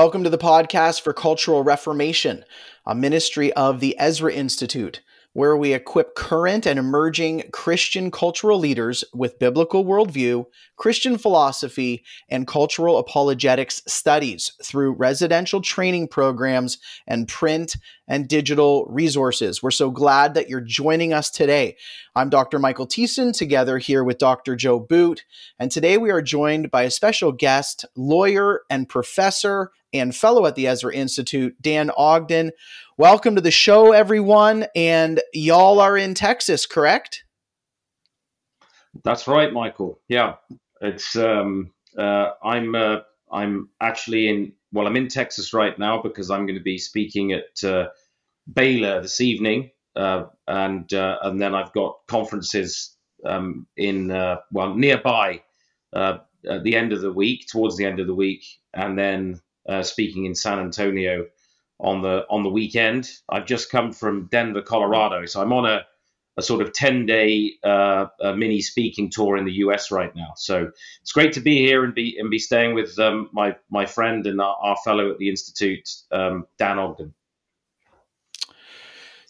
Welcome to the podcast for Cultural Reformation, a ministry of the Ezra Institute, where we equip current and emerging Christian cultural leaders with biblical worldview, Christian philosophy, and cultural apologetics studies through residential training programs and print and digital resources. We're so glad that you're joining us today. I'm Dr. Michael Thiessen, together here with Dr. Joe Boot, and today we are joined by a special guest, lawyer and professor and fellow at the Ezra Institute, Dan Ogden. Welcome to the show, everyone. And y'all are in Texas, correct? That's right, Michael. Yeah, it's um, uh, I'm uh, I'm actually in well, I'm in Texas right now because I'm going to be speaking at uh, Baylor this evening, uh, and uh, and then I've got conferences um, in uh, well nearby at the end of the week, towards the end of the week, and then uh, speaking in San Antonio on the on the weekend. I've just come from Denver, Colorado, so I'm on a, a sort of 10 day uh, mini speaking tour in the US right now. So it's great to be here and be and be staying with um, my my friend and our, our, fellow at the institute, um, Dan Ogden.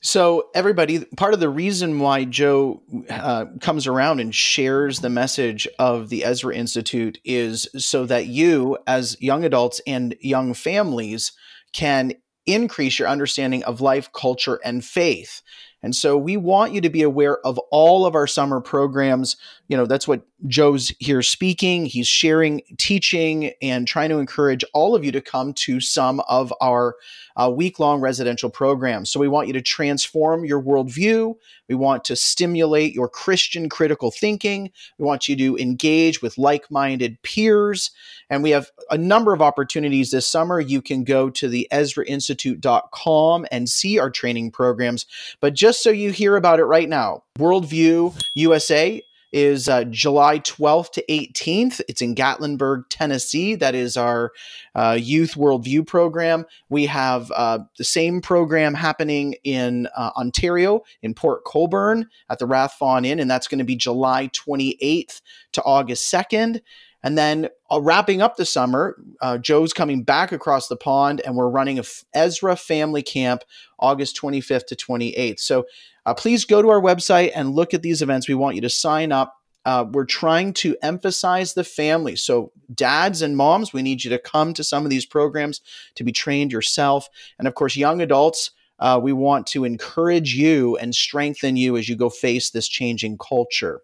So, everybody, part of the reason why Joe uh, comes around and shares the message of the Ezra Institute is so that you, as young adults and young families, can increase your understanding of life, culture, and faith. And so we want you to be aware of all of our summer programs. You know, that's what Joe's here speaking. He's sharing, teaching, and trying to encourage all of you to come to some of our uh, week long residential programs. So we want you to transform your worldview. We want to stimulate your Christian critical thinking. We want you to engage with like minded peers. And we have a number of opportunities this summer. You can go to the EzraInstitute.com and see our training programs. But just so you hear about it right now, Worldview USA is uh, July 12th to 18th. It's in Gatlinburg, Tennessee. That is our uh, Youth Worldview program. We have uh, the same program happening in uh, Ontario, in Port Colborne at the Rathfon Inn, and that's going to be July 28th to August 2nd. And then uh, wrapping up the summer, uh, Joe's coming back across the pond, and we're running a F- Ezra Family Camp August 25th to 28th. So uh, please go to our website and look at these events. We want you to sign up. Uh, we're trying to emphasize the family. So, dads and moms, we need you to come to some of these programs to be trained yourself. And of course, young adults, uh, we want to encourage you and strengthen you as you go face this changing culture.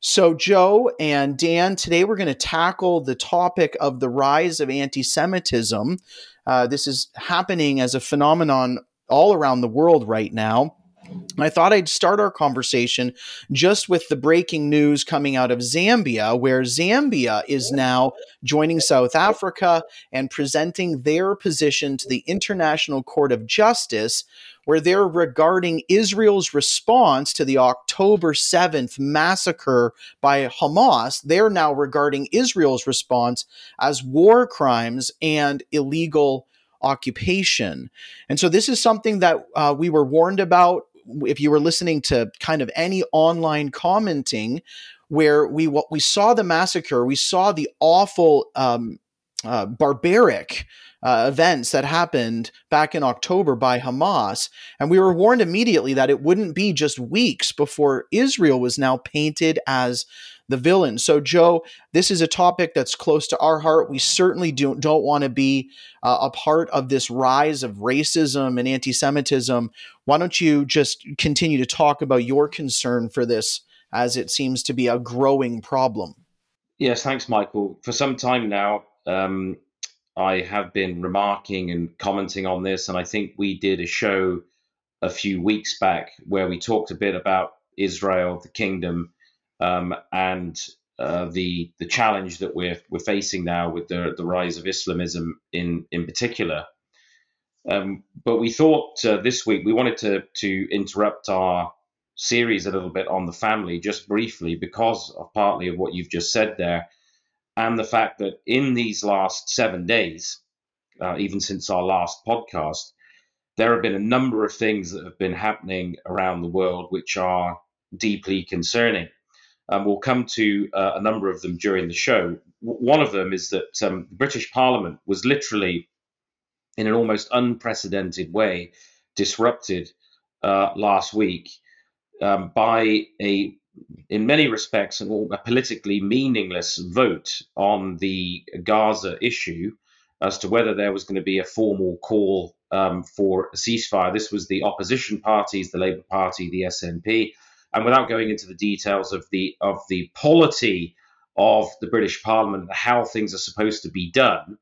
So, Joe and Dan, today we're going to tackle the topic of the rise of anti Semitism. Uh, this is happening as a phenomenon all around the world right now. I thought I'd start our conversation just with the breaking news coming out of Zambia, where Zambia is now joining South Africa and presenting their position to the International Court of Justice, where they're regarding Israel's response to the October 7th massacre by Hamas. They're now regarding Israel's response as war crimes and illegal occupation. And so this is something that uh, we were warned about if you were listening to kind of any online commenting where we what we saw the massacre, we saw the awful um, uh, barbaric uh, events that happened back in October by Hamas. And we were warned immediately that it wouldn't be just weeks before Israel was now painted as the villain. So, Joe, this is a topic that's close to our heart. We certainly do, don't want to be uh, a part of this rise of racism and anti Semitism. Why don't you just continue to talk about your concern for this as it seems to be a growing problem? Yes, thanks, Michael. For some time now, um, I have been remarking and commenting on this, and I think we did a show a few weeks back where we talked a bit about Israel, the kingdom, um, and uh, the the challenge that we're we're facing now with the the rise of Islamism in in particular. Um, but we thought uh, this week we wanted to to interrupt our series a little bit on the family just briefly because of partly of what you've just said there, and the fact that in these last seven days, uh, even since our last podcast, there have been a number of things that have been happening around the world which are deeply concerning and we'll come to uh, a number of them during the show. W- one of them is that um, the British Parliament was literally in an almost unprecedented way disrupted uh, last week um, by a, in many respects, a politically meaningless vote on the Gaza issue as to whether there was going to be a formal call um, for a ceasefire. This was the opposition parties, the Labour Party, the SNP, and without going into the details of the of the polity of the British Parliament, and how things are supposed to be done,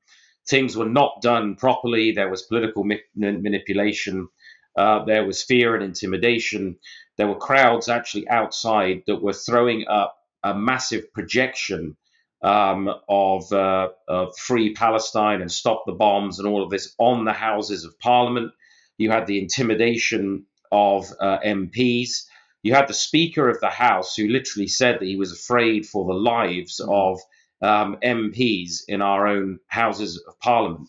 things were not done properly. There was political manipulation. Uh, there was fear and intimidation. There were crowds actually outside that were throwing up a massive projection um, of, uh, of, free Palestine and stop the bombs and all of this on the Houses of Parliament. You had the intimidation of uh, MPs. You had the Speaker of the House who literally said that he was afraid for the lives of um, MPs in our own Houses of Parliament.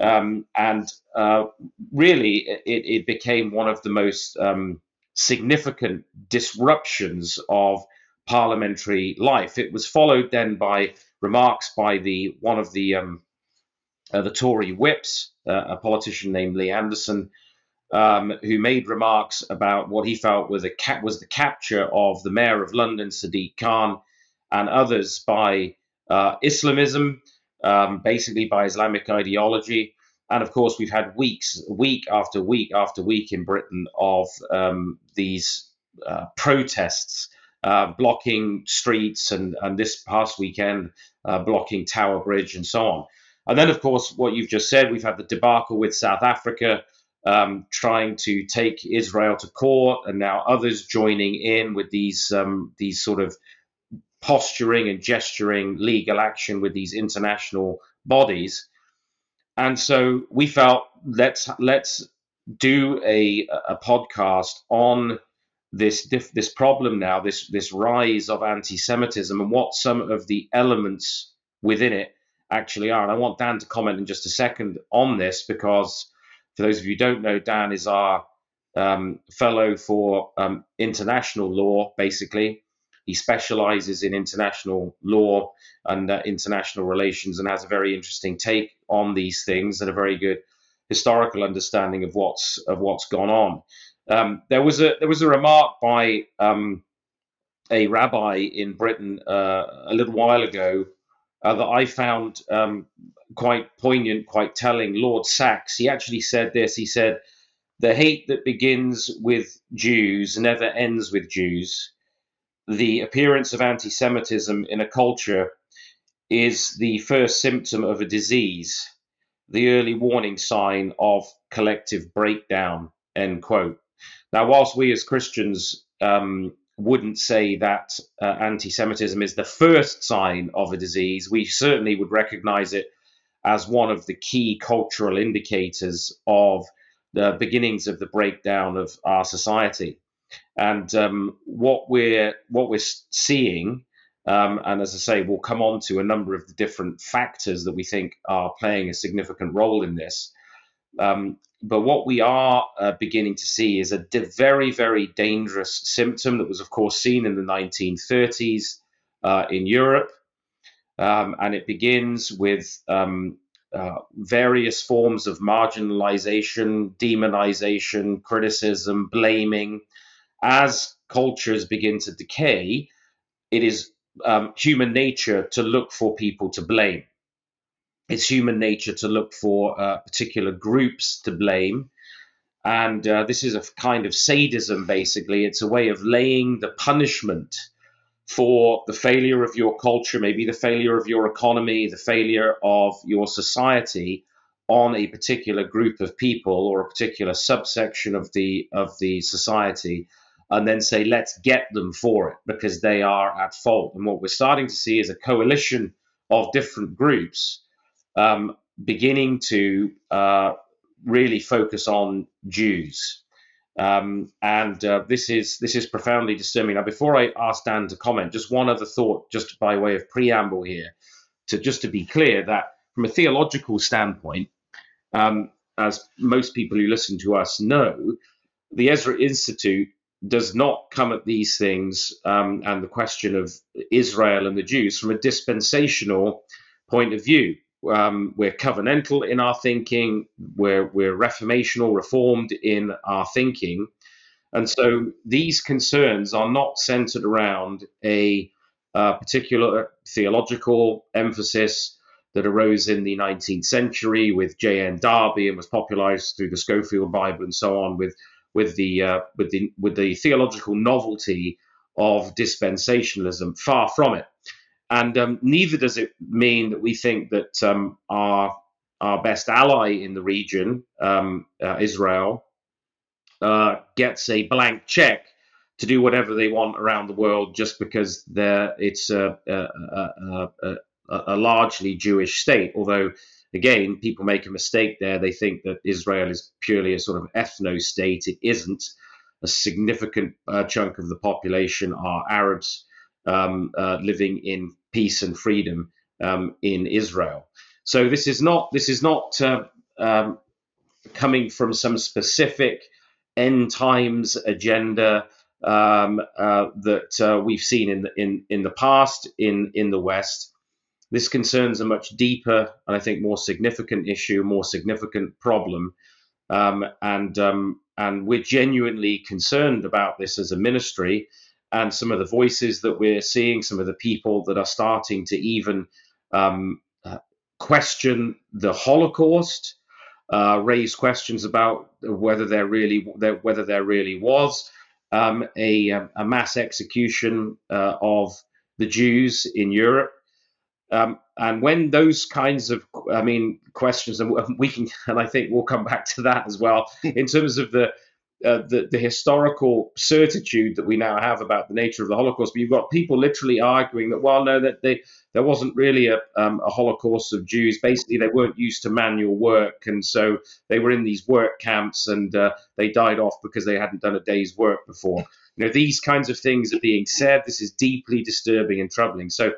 Um, and uh, really, it, it, became one of the most um, significant disruptions of parliamentary life. It was followed then by remarks by the one of the um, uh, the Tory whips, uh, a politician named Lee Anderson, um, who made remarks about what he felt was, was the capture of the mayor of London, Sadiq Khan, and others by uh, Islamism, um, basically by Islamic ideology. And of course, we've had weeks, week after week after week in Britain of um, these uh, protests uh, blocking streets, and, and this past weekend, uh, blocking Tower Bridge, and so on. And then, of course, what you've just said, we've had the debacle with South Africa um, trying to take Israel to court, and now others joining in with these um, these sort of posturing and gesturing legal action with these international bodies. And so we felt let's let's do a a podcast on this this problem now, this this rise of anti-Semitism, and what some of the elements within it actually are. And I want Dan to comment in just a second on this because for those of you who don't know, Dan is our um, fellow for um, international law, basically. He specializes in international law and uh, international relations and has a very interesting take on these things and a very good historical understanding of what's of what's gone on. Um, there was a there was a remark by um, a rabbi in Britain uh, a little while ago uh, that I found um, quite poignant, quite telling. Lord Sacks he actually said this. He said, "The hate that begins with Jews never ends with Jews." the appearance of anti Semitism in a culture is the first symptom of a disease, the early warning sign of collective breakdown. End quote. Now, whilst we as Christians um, wouldn't say that uh, anti Semitism is the first sign of a disease, we certainly would recognize it as one of the key cultural indicators of the beginnings of the breakdown of our society. And um, what we're what we're seeing, um, and as I say, we'll come on to a number of the different factors that we think are playing a significant role in this. Um, but what we are uh, beginning to see is a very, very dangerous symptom that was, of course, seen in the 1930s uh, in Europe. Um, and it begins with um, uh, various forms of marginalization, demonization, criticism, blaming, as cultures begin to decay, it is um, human nature to look for people to blame. It's human nature to look for uh, particular groups to blame. And uh, this is a kind of sadism, basically. It's a way of laying the punishment for the failure of your culture, maybe the failure of your economy, the failure of your society on a particular group of people or a particular subsection of the of the society and then say, let's get them for it because they are at fault. And what we're starting to see is a coalition of different groups um, beginning to uh, really focus on Jews. Um, and uh, this is this is profoundly disturbing. Now, before I ask Dan to comment, just one other thought, just by way of preamble here, to just to be clear that from a theological standpoint, um, as most people who listen to us know, the Ezra Institute does not come at these things um, and the question of Israel and the Jews from a dispensational point of view. Um, we're covenantal in our thinking, we're, we're reformational, reformed in our thinking. And so these concerns are not centered around a, a particular theological emphasis that arose in the 19th century with J.N. Darby and was popularized through the Scofield Bible and so on with with the uh, with the with the theological novelty of dispensationalism. Far from it, and um, neither does it mean that we think that um, our our best ally in the region, um, uh, Israel, uh, gets a blank check to do whatever they want around the world just because it's a, a, a, a, largely Jewish state. Although, again, people make a mistake there. They think that Israel is purely a sort of ethno state. It isn't. A significant uh, chunk of the population are Arabs um, uh, living in peace and freedom um, in Israel. So this is not this is not uh, um, coming from some specific end times agenda um, uh, that uh, we've seen in the, in in the past in in the West. This concerns a much deeper and I think more significant issue, more significant problem, um, and um, and we're genuinely concerned about this as a ministry and some of the voices that we're seeing, some of the people that are starting to even um, uh, question the Holocaust, uh, raise questions about whether there really whether there really was um, a, a, mass execution uh, of the Jews in Europe. Um, and when those kinds of, I mean, questions, and we can, and I think we'll come back to that as well, in terms of the uh, the, the historical certitude that we now have about the nature of the Holocaust. But you've got people literally arguing that, well, no, that they, there wasn't really a, um, a Holocaust of Jews. Basically, they weren't used to manual work, and so they were in these work camps, and uh, they died off because they hadn't done a day's work before. You know, these kinds of things are being said. This is deeply disturbing and troubling. So,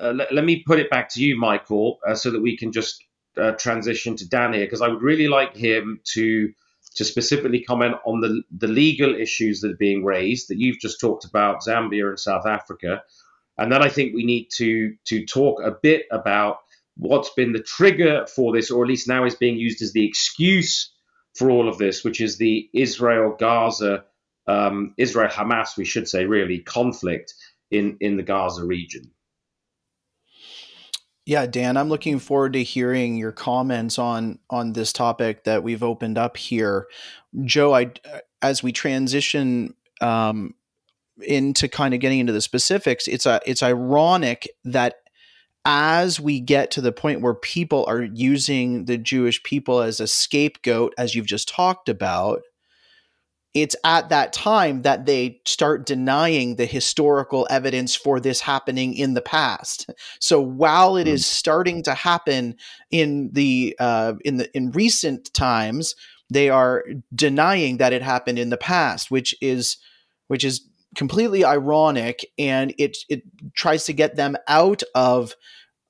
uh, let, me put it back to you, Michael, uh, so that we can just uh, transition to Dan here, because I would really like him to to specifically comment on the, the legal issues that are being raised that you've just talked about, Zambia and South Africa. And then I think we need to, to talk a bit about what's been the trigger for this, or at least now is being used as the excuse for all of this, which is the Israel Gaza, um, Israel Hamas, we should say, really, conflict in, in the Gaza region. Yeah, Dan, I'm looking forward to hearing your comments on on this topic that we've opened up here. Joe, I as we transition um, into kind of getting into the specifics, it's a it's ironic that as we get to the point where people are using the Jewish people as a scapegoat, as you've just talked about, it's at that time that they start denying the historical evidence for this happening in the past. So while it mm. is starting to happen in the uh, in the in recent times, they are denying that it happened in the past, which is which is completely ironic, and it it tries to get them out of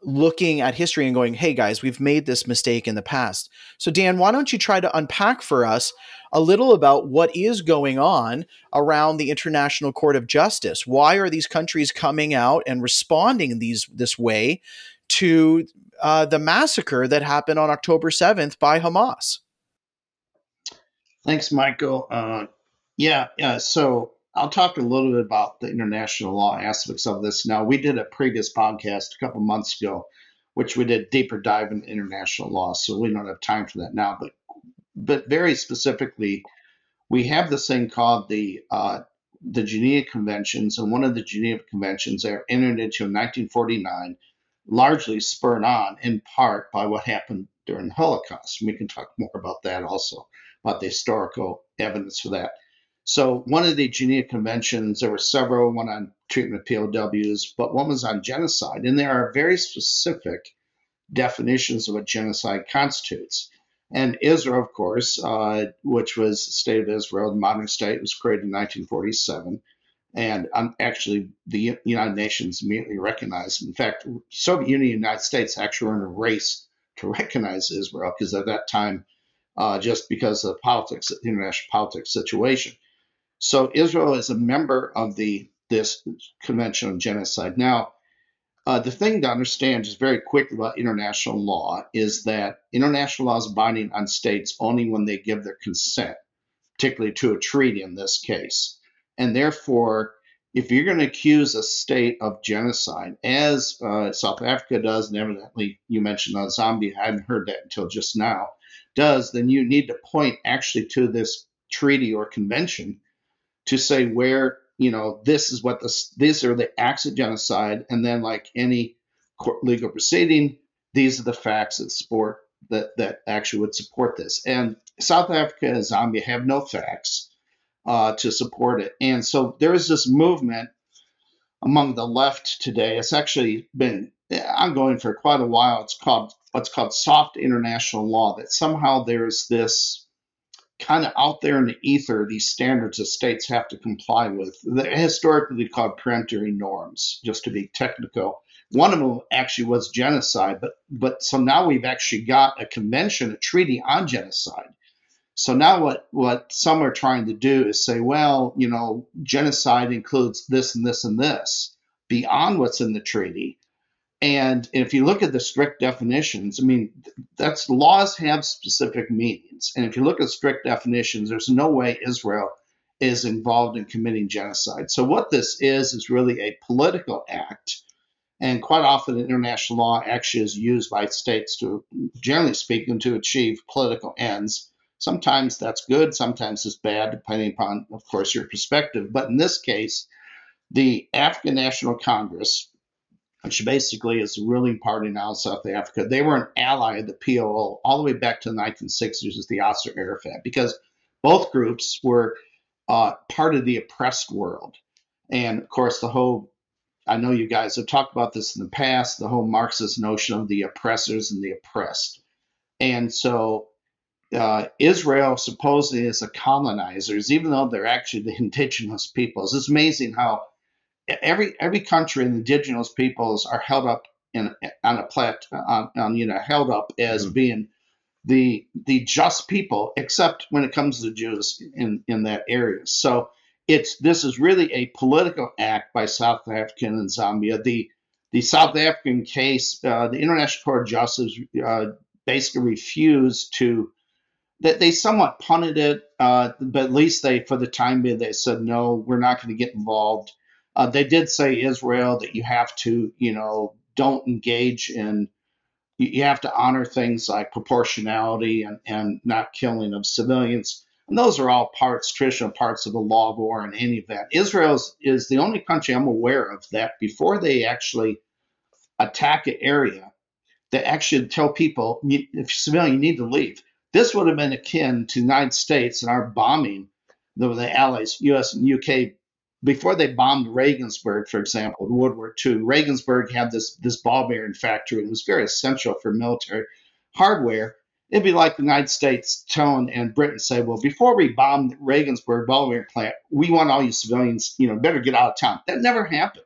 looking at history and going, hey guys, we've made this mistake in the past. So, Dan, why don't you try to unpack for us a little about what is going on around the International Court of Justice? Why are these countries coming out and responding these this way to uh, the massacre that happened on October 7th by Hamas? Thanks, Michael. Uh, yeah, yeah. So I'll talk a little bit about the international law aspects of this. Now, we did a previous podcast a couple months ago, which we did deeper dive into international law, so we don't have time for that now. But but very specifically, we have this thing called the uh, the Geneva Conventions, and one of the Geneva Conventions are entered into in 1949, largely spurred on in part by what happened during the Holocaust. We can talk more about that also, about the historical evidence for that. So one of the Geneva Conventions, there were several, one on treatment of POWs, but one was on genocide. And there are very specific definitions of what genocide constitutes. And Israel, of course, uh, which was the state of Israel, the modern state, was created in 1947. And um, actually, the United Nations immediately recognized. In fact, Soviet Union and United States actually were in a race to recognize Israel because at that time, uh, just because of politics, the international politics situation. So Israel is a member of the this Convention on Genocide. Now, uh, the thing to understand just very quickly about international law is that international law is binding on states only when they give their consent, particularly to a treaty in this case. And therefore, if you're going to accuse a state of genocide, as uh, South Africa does, and evidently you mentioned on Zambia, I hadn't heard that until just now, does, then you need to point actually to this treaty or convention to say where you know this is what this these are the acts of genocide, and then like any court legal proceeding, these are the facts that support that that actually would support this. And South Africa and Zambia have no facts uh, to support it, and so there is this movement among the left today. It's actually been ongoing for quite a while. It's called what's called soft international law. That somehow there's this kind of out there in the ether, these standards that states have to comply with. They're historically called peremptory norms, just to be technical. One of them actually was genocide, but but so now we've actually got a convention, a treaty on genocide. So now what what some are trying to do is say, well, you know, genocide includes this and this and this beyond what's in the treaty. And if you look at the strict definitions, I mean, that's laws have specific meanings. And if you look at strict definitions, there's no way Israel is involved in committing genocide. So what this is is really a political act. And quite often, international law actually is used by states to, generally speaking, to achieve political ends. Sometimes that's good, sometimes it's bad, depending upon, of course, your perspective. But in this case, the African National Congress, which basically is the ruling party now in South Africa. They were an ally of the PLO all the way back to the 1960s as the Yasser Arafat, because both groups were uh, part of the oppressed world. And of course, the whole, I know you guys have talked about this in the past, the whole Marxist notion of the oppressors and the oppressed. And so uh, Israel supposedly is a colonizers, even though they're actually the indigenous peoples. It's amazing how every every country and indigenous peoples are held up in on a plat on, on you know held up as mm being the the just people, except when it comes to Jews in in that area. So it's this is really a political act by South Africa and Zambia. The the South African case, uh, the International Court of Justice uh, basically refused to that they somewhat punted it, uh, but at least they, for the time being, they said no, we're not going to get involved. Uh, they did say Israel that you have to, you know, don't engage in, you have to honor things like proportionality and, and not killing of civilians. And those are all parts, traditional parts of the law of war in any event. Israel is the only country I'm aware of that before they actually attack an area, they actually tell people, if you're civilian, you need to leave. This would have been akin to the United States and our bombing the, the allies, U.S. and U.K before they bombed Regensburg, for example, in World War II, Regensburg had this this ball bearing factory and it was very essential for military hardware. It'd be like the United States telling and Britain say, well, before we bomb the Regensburg ball bearing plant, we want all you civilians, you know, better get out of town. That never happened.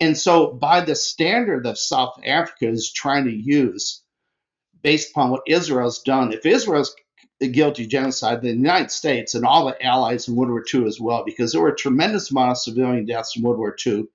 And so by the standard that South Africa is trying to use based upon what Israel's done, if Israel's guilty genocide, the United States and all the allies in World War II as well, because there were a tremendous amount of civilian deaths in World War II,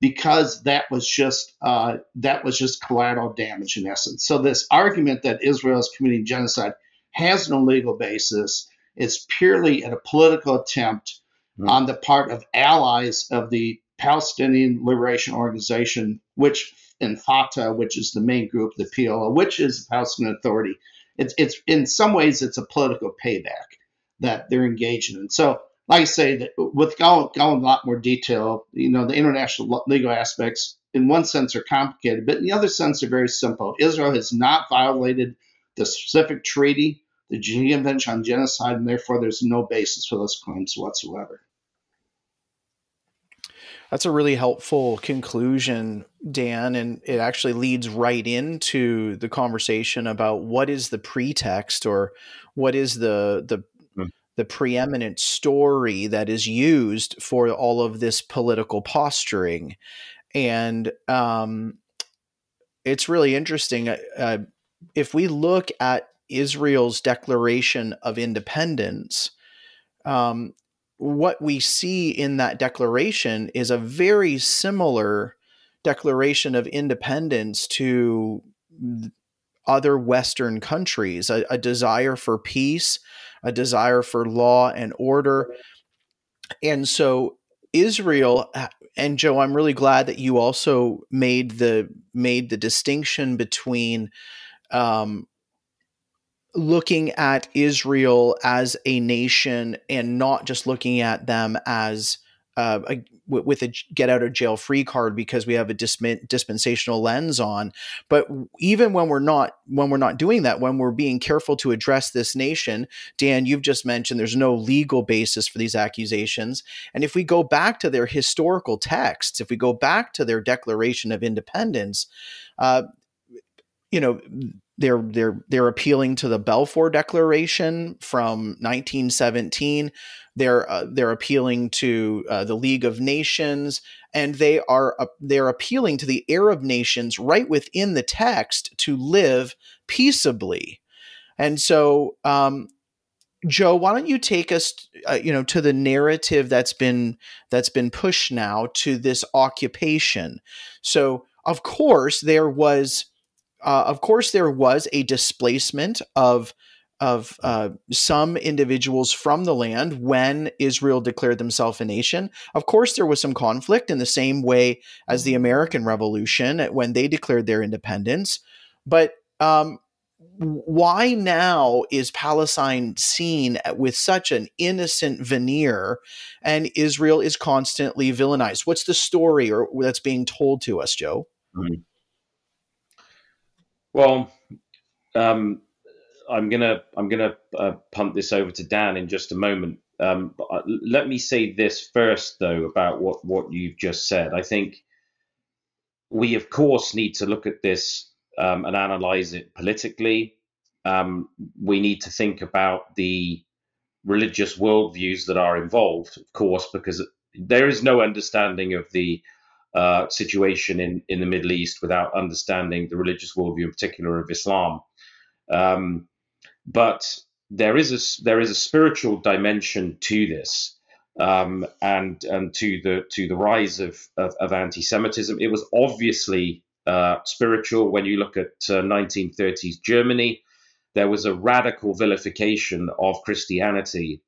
because that was just uh, that was just collateral damage in essence. So this argument that Israel is committing genocide has no legal basis. It's purely a political attempt mm-hmm. on the part of allies of the Palestinian Liberation Organization, which in Fatah, which is the main group, the PLO, which is the Palestinian Authority it's it's in some ways it's a political payback that they're engaged in. So, like I say, that with going, going a lot more detail, you know, the international legal aspects in one sense are complicated, but in the other sense are very simple. Israel has not violated the specific treaty, the Geneva Convention on Genocide, and therefore there's no basis for those claims whatsoever. That's a really helpful conclusion, Dan. And it actually leads right into the conversation about what is the pretext or what is the, the, mm. the preeminent story that is used for all of this political posturing. And um, it's really interesting. Uh, uh if we look at Israel's declaration of independence, um, what we see in that declaration is a very similar declaration of independence to other Western countries, a, a desire for peace, a desire for law and order. And so Israel and Joe, I'm really glad that you also made the made the distinction between um, looking at Israel as a nation and not just looking at them as uh, a, with a get out of jail free card because we have a dispensational lens on. But even when we're not when we're not doing that when we're being careful to address this nation dan you've just mentioned there's no legal basis for these accusations. And if we go back to their historical texts if we go back to their declaration of independence uh, you know they're they're they're appealing to the Balfour Declaration from 1917. They're uh, they're appealing to uh, the League of Nations, and they are uh, they're appealing to the Arab nations right within the text to live peaceably. And so, um, Joe, why don't you take us, uh, you know, to the narrative that's been that's been pushed now to this occupation. So, of course, there was uh, of course, there was a displacement of of uh, some individuals from the land when Israel declared themselves a nation. Of course, there was some conflict in the same way as the American Revolution when they declared their independence. But um, why now is Palestine seen with such an innocent veneer and Israel is constantly villainized? What's the story or that's being told to us, Joe? Mm-hmm. Well, um, I'm gonna I'm gonna uh, punt this over to Dan in just a moment. Um, but uh, let me say this first, though, about what what you've just said. I think we, of course, need to look at this um, and analyze it politically. Um, we need to think about the religious worldviews that are involved, of course, because there is no understanding of the uh, situation in, in the Middle East without understanding the religious worldview, in particular of Islam. Um, but there is a there is a spiritual dimension to this, um, and and to the to the rise of of, of anti-Semitism. It was obviously uh, spiritual when you look at uh, 1930s Germany. There was a radical vilification of Christianity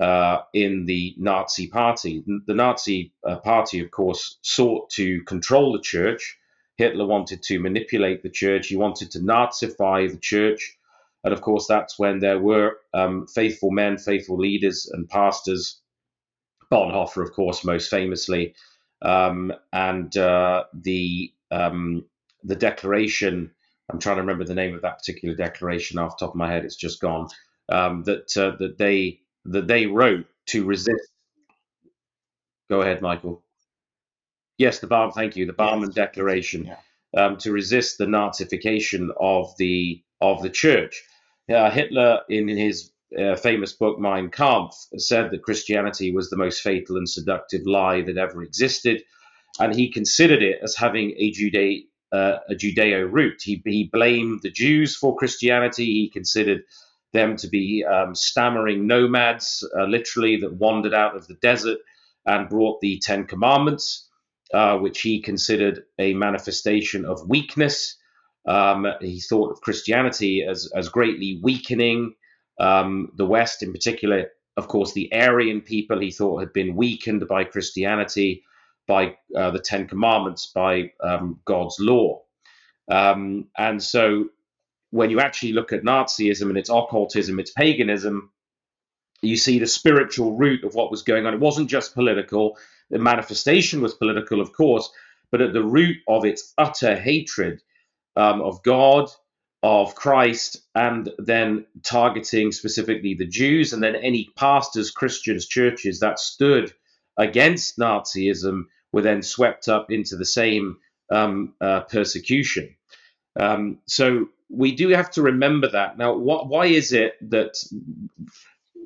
uh, in the Nazi Party. The Nazi uh, Party, of course, sought to control the church. Hitler wanted to manipulate the church. He wanted to Nazify the church. And of course, that's when there were um, faithful men, faithful leaders, and pastors. Bonhoeffer, of course, most famously, um, and uh, the um, the declaration. I'm trying to remember the name of that particular declaration off the top of my head. It's just gone. Um, that uh, that they that they wrote to resist. Go ahead, Michael. Yes, the Bar. Thank you. The Barmen yes. Declaration yeah. um, to resist the Nazification of the of the church. Uh, Hitler, in his uh, famous book Mein Kampf, said that Christianity was the most fatal and seductive lie that ever existed, and he considered it as having a Judeo uh, a Judeo root. He, he blamed the Jews for Christianity. He considered them to be um, stammering nomads, uh, literally, that wandered out of the desert and brought the Ten Commandments, uh, which he considered a manifestation of weakness. Um, he thought of Christianity as, as greatly weakening um, the West, in particular, of course, the Aryan people he thought had been weakened by Christianity, by uh, the Ten Commandments, by um, God's law. Um, and so when you actually look at Nazism and its occultism, its paganism, you see the spiritual root of what was going on. It wasn't just political, the manifestation was political, of course, but at the root of its utter hatred um, of God, of Christ, and then targeting specifically the Jews, and then any pastors, Christians, churches that stood against Nazism were then swept up into the same um, uh, persecution. Um, so we do have to remember that. Now, what, why is it that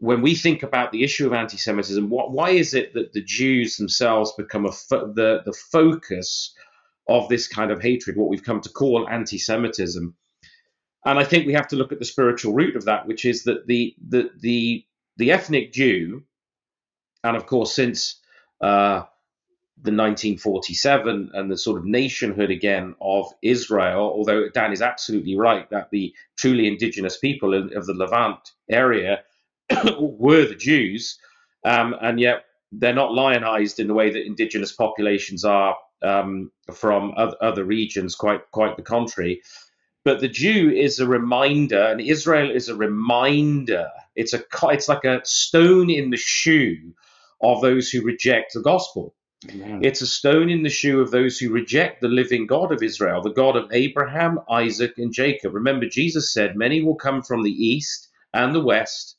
when we think about the issue of anti-Semitism, why is it that the Jews themselves become fo- the the focus of this kind of hatred, what we've come to call anti-Semitism? And I think we have to look at the spiritual root of that, which is that the the the the ethnic Jew, and of course since uh, the 1947 and the sort of nationhood again of Israel, although Dan is absolutely right that the truly indigenous people of the Levant area were the Jews, um, and yet they're not lionized in the way that indigenous populations are um, from other regions, quite, quite the contrary. But the Jew is a reminder, and Israel is a reminder. It's a it's like a stone in the shoe of those who reject the gospel. Amen. It's a stone in the shoe of those who reject the living God of Israel, the God of Abraham, Isaac, and Jacob. Remember, Jesus said, Many will come from the east and the west,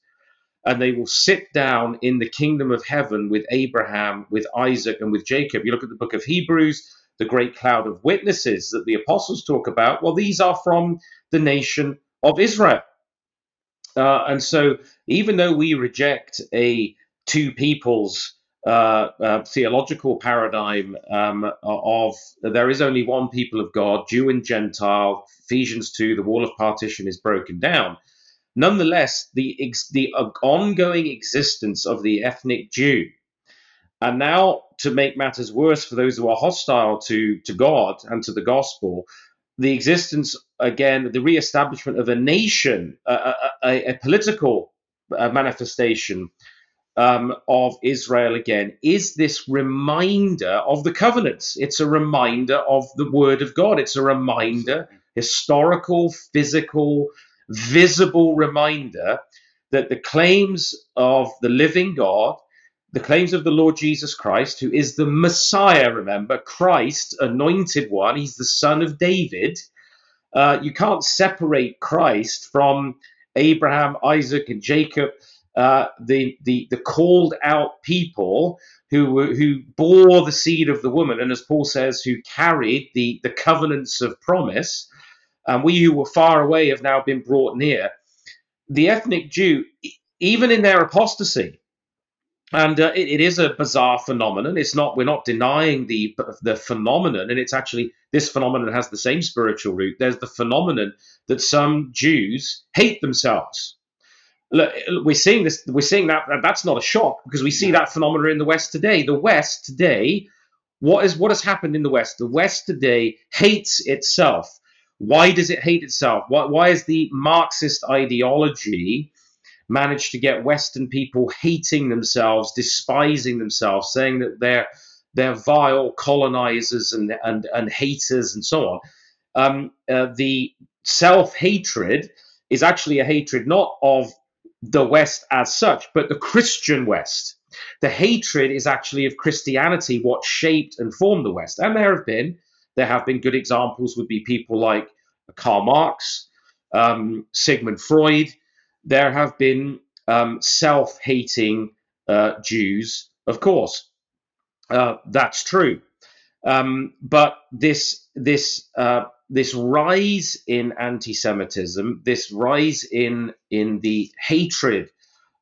and they will sit down in the kingdom of heaven with Abraham, with Isaac, and with Jacob. You look at the book of Hebrews, the great cloud of witnesses that the apostles talk about. Well, these are from the nation of Israel. Uh, and so, even though we reject a two peoples uh, uh, theological paradigm um, of there is only one people of God, Jew and Gentile. Ephesians 2, the wall of partition is broken down. Nonetheless, the, the ongoing existence of the ethnic Jew, and now to make matters worse for those who are hostile to, to God and to the gospel, the existence, again, the re-establishment of a nation, a, a, a political uh, manifestation um, of Israel again is this reminder of the covenants. It's a reminder of the word of God. It's a reminder, historical, physical, visible reminder that the claims of the living God, the claims of the Lord Jesus Christ, who is the Messiah, remember, Christ, anointed one, he's the son of David. Uh, you can't separate Christ from Abraham, Isaac, and Jacob uh, the, the, the called out people who, who bore the seed of the woman, and as Paul says, who carried the, the covenants of promise. And we who were far away have now been brought near. The ethnic Jew, even in their apostasy, and uh, it, it is a bizarre phenomenon. It's not we're not denying the the phenomenon, and it's actually this phenomenon has the same spiritual root. There's the phenomenon that some Jews hate themselves look, we're seeing this. We're seeing that. That's not a shock because we see that phenomena in the West today. The West today, what is what has happened in the West? The West today hates itself. Why does it hate itself? Why, why is the Marxist ideology managed to get Western people hating themselves, despising themselves, saying that they're they're vile colonizers and and, and haters and so on? Um, uh, the self hatred is actually a hatred not of the West as such, but the Christian West. The hatred is actually of Christianity, what shaped and formed the West. And there have been, there have been good examples, would be people like Karl Marx, um, Sigmund Freud. There have been um, self hating uh, Jews, of course. Uh, that's true. Um, but this, this uh, this rise in anti-Semitism, this rise in in the hatred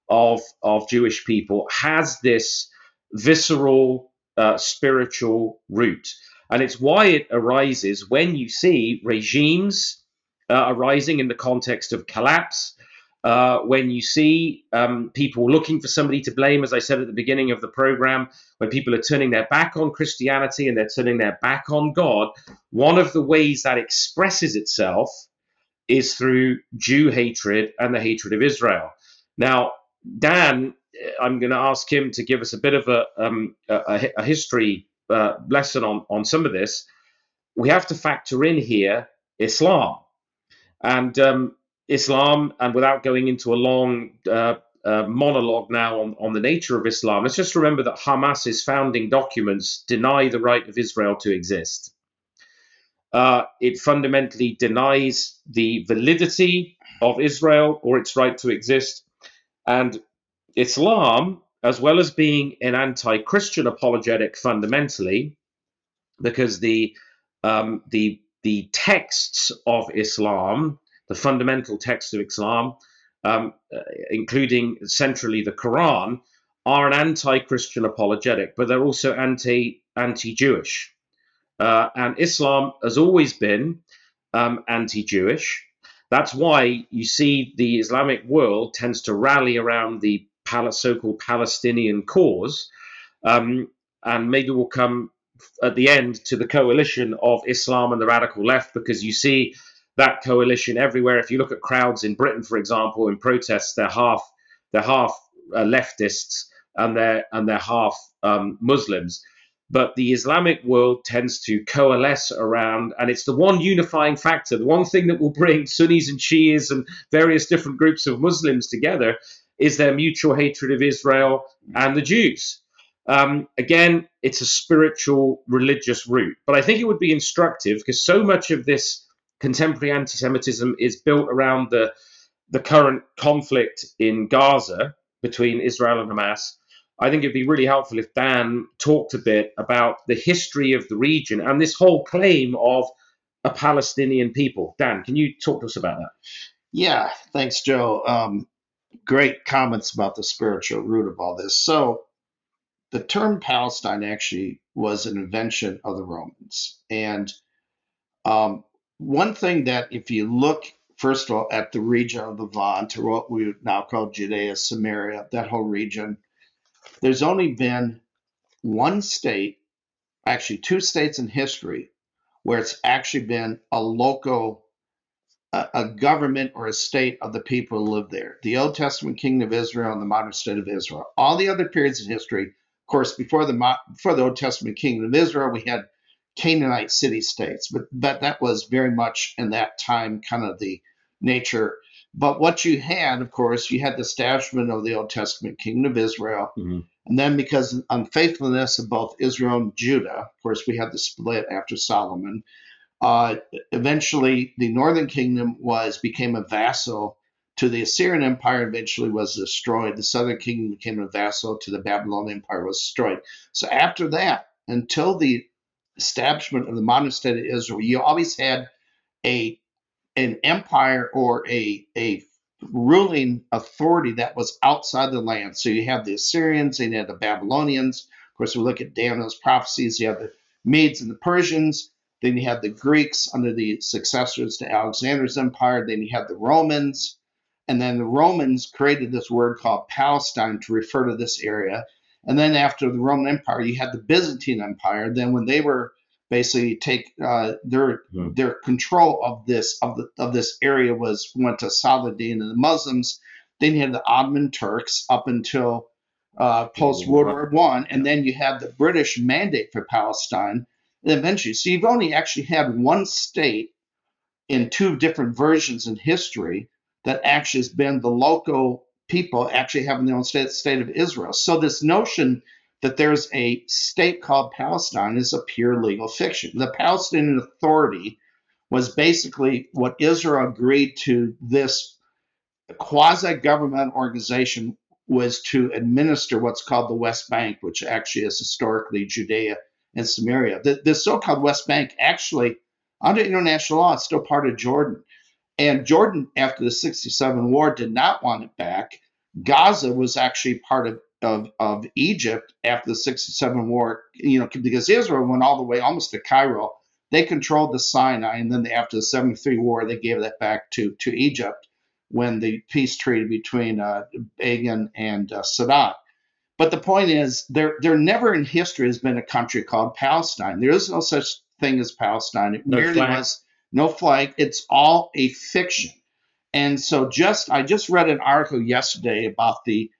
of of Jewish people, has this visceral uh, spiritual root, and it's why it arises when you see regimes uh, arising in the context of collapse uh, when you see um, people looking for somebody to blame, as I said at the beginning of the program, when people are turning their back on Christianity and they're turning their back on God, one of the ways that expresses itself is through Jew hatred and the hatred of Israel. Now, Dan, I'm going to ask him to give us a bit of a, um, a, a, history uh, lesson on, on some of this. We have to factor in here Islam. And um, Islam, and without going into a long uh, uh, monologue now on, on the nature of Islam, let's just remember that Hamas's founding documents deny the right of Israel to exist. Uh, it fundamentally denies the validity of Israel or its right to exist. And Islam, as well as being an anti Christian apologetic fundamentally, because the, um, the, the texts of Islam the fundamental texts of Islam, um, uh, including centrally the Quran, are an anti-Christian apologetic, but they're also anti anti-Jewish. Uh, and Islam has always been um, anti-Jewish. That's why you see the Islamic world tends to rally around the so-called Palestinian cause. Um, and maybe we'll come at the end to the coalition of Islam and the radical left because you see that coalition everywhere. If you look at crowds in Britain, for example, in protests, they're half they're half uh, leftists and they're and they're half um, Muslims. But the Islamic world tends to coalesce around, and it's the one unifying factor, the one thing that will bring Sunnis and Shias and various different groups of Muslims together is their mutual hatred of Israel and the Jews. Um, again, it's a spiritual, religious root. But I think it would be instructive because so much of this contemporary anti Semitism is built around the, the current conflict in Gaza between Israel and Hamas. I think it'd be really helpful if Dan talked a bit about the history of the region and this whole claim of a Palestinian people. Dan, can you talk to us about that? Yeah, thanks, Joe. Um, great comments about the spiritual root of all this. So, the term Palestine actually was an invention of the Romans. And um, one thing that, if you look, first of all, at the region of the Levant, or what we now call Judea, Samaria, that whole region, there's only been one state, actually two states in history, where it's actually been a local a, a government or a state of the people who live there. The Old Testament kingdom of Israel and the modern state of Israel. All the other periods in history, of course, before the before the Old Testament kingdom of Israel, we had Canaanite city states, but but that was very much in that time kind of the nature. But what you had, of course, you had the establishment of the Old Testament kingdom of Israel. Mm-hmm. And then because of unfaithfulness of both Israel and Judah, of course, we had the split after Solomon. Uh, eventually, the northern kingdom was became a vassal to the Assyrian Empire. Eventually, was destroyed. The southern kingdom became a vassal to the Babylonian Empire. Was destroyed. So after that, until the establishment of the modern state of Israel, you always had a an empire or a a ruling authority that was outside the land. So you have the Assyrians and you have the Babylonians. Of course, we look at Daniel's prophecies. You have the Medes and the Persians. Then you have the Greeks under the successors to Alexander's empire. Then you have the Romans. And then the Romans created this word called Palestine to refer to this area. And then after the Roman Empire, you had the Byzantine Empire. Then when they were basically take uh, their hmm. their control of this of the of this area was went to Saladin and the Muslims. Then you had the Ottoman Turks up until uh, post World War One, and then you had the British mandate for Palestine eventually. So you've only actually had one state in two different versions in history that actually has been the local people actually having their own state, state of Israel. So this notion that there's a state called Palestine is a pure legal fiction. The Palestinian Authority was basically what Israel agreed to this quasi government organization was to administer what's called the West Bank, which actually is historically Judea and Samaria. The, the so called West Bank actually, under international law, is still part of Jordan. And Jordan, after the 67 war, did not want it back. Gaza was actually part of, of, of Egypt after the 67 war, you know, because Israel went all the way almost to Cairo. They controlled the Sinai, and then after the 73 war, they gave that back to, to Egypt when the peace treaty between uh, Begin and uh, Sadat. But the point is, there there never in history has been a country called Palestine. There is no such thing as Palestine. It no merely flag. was no flag. It's all a fiction. And so, just I just read an article yesterday about the,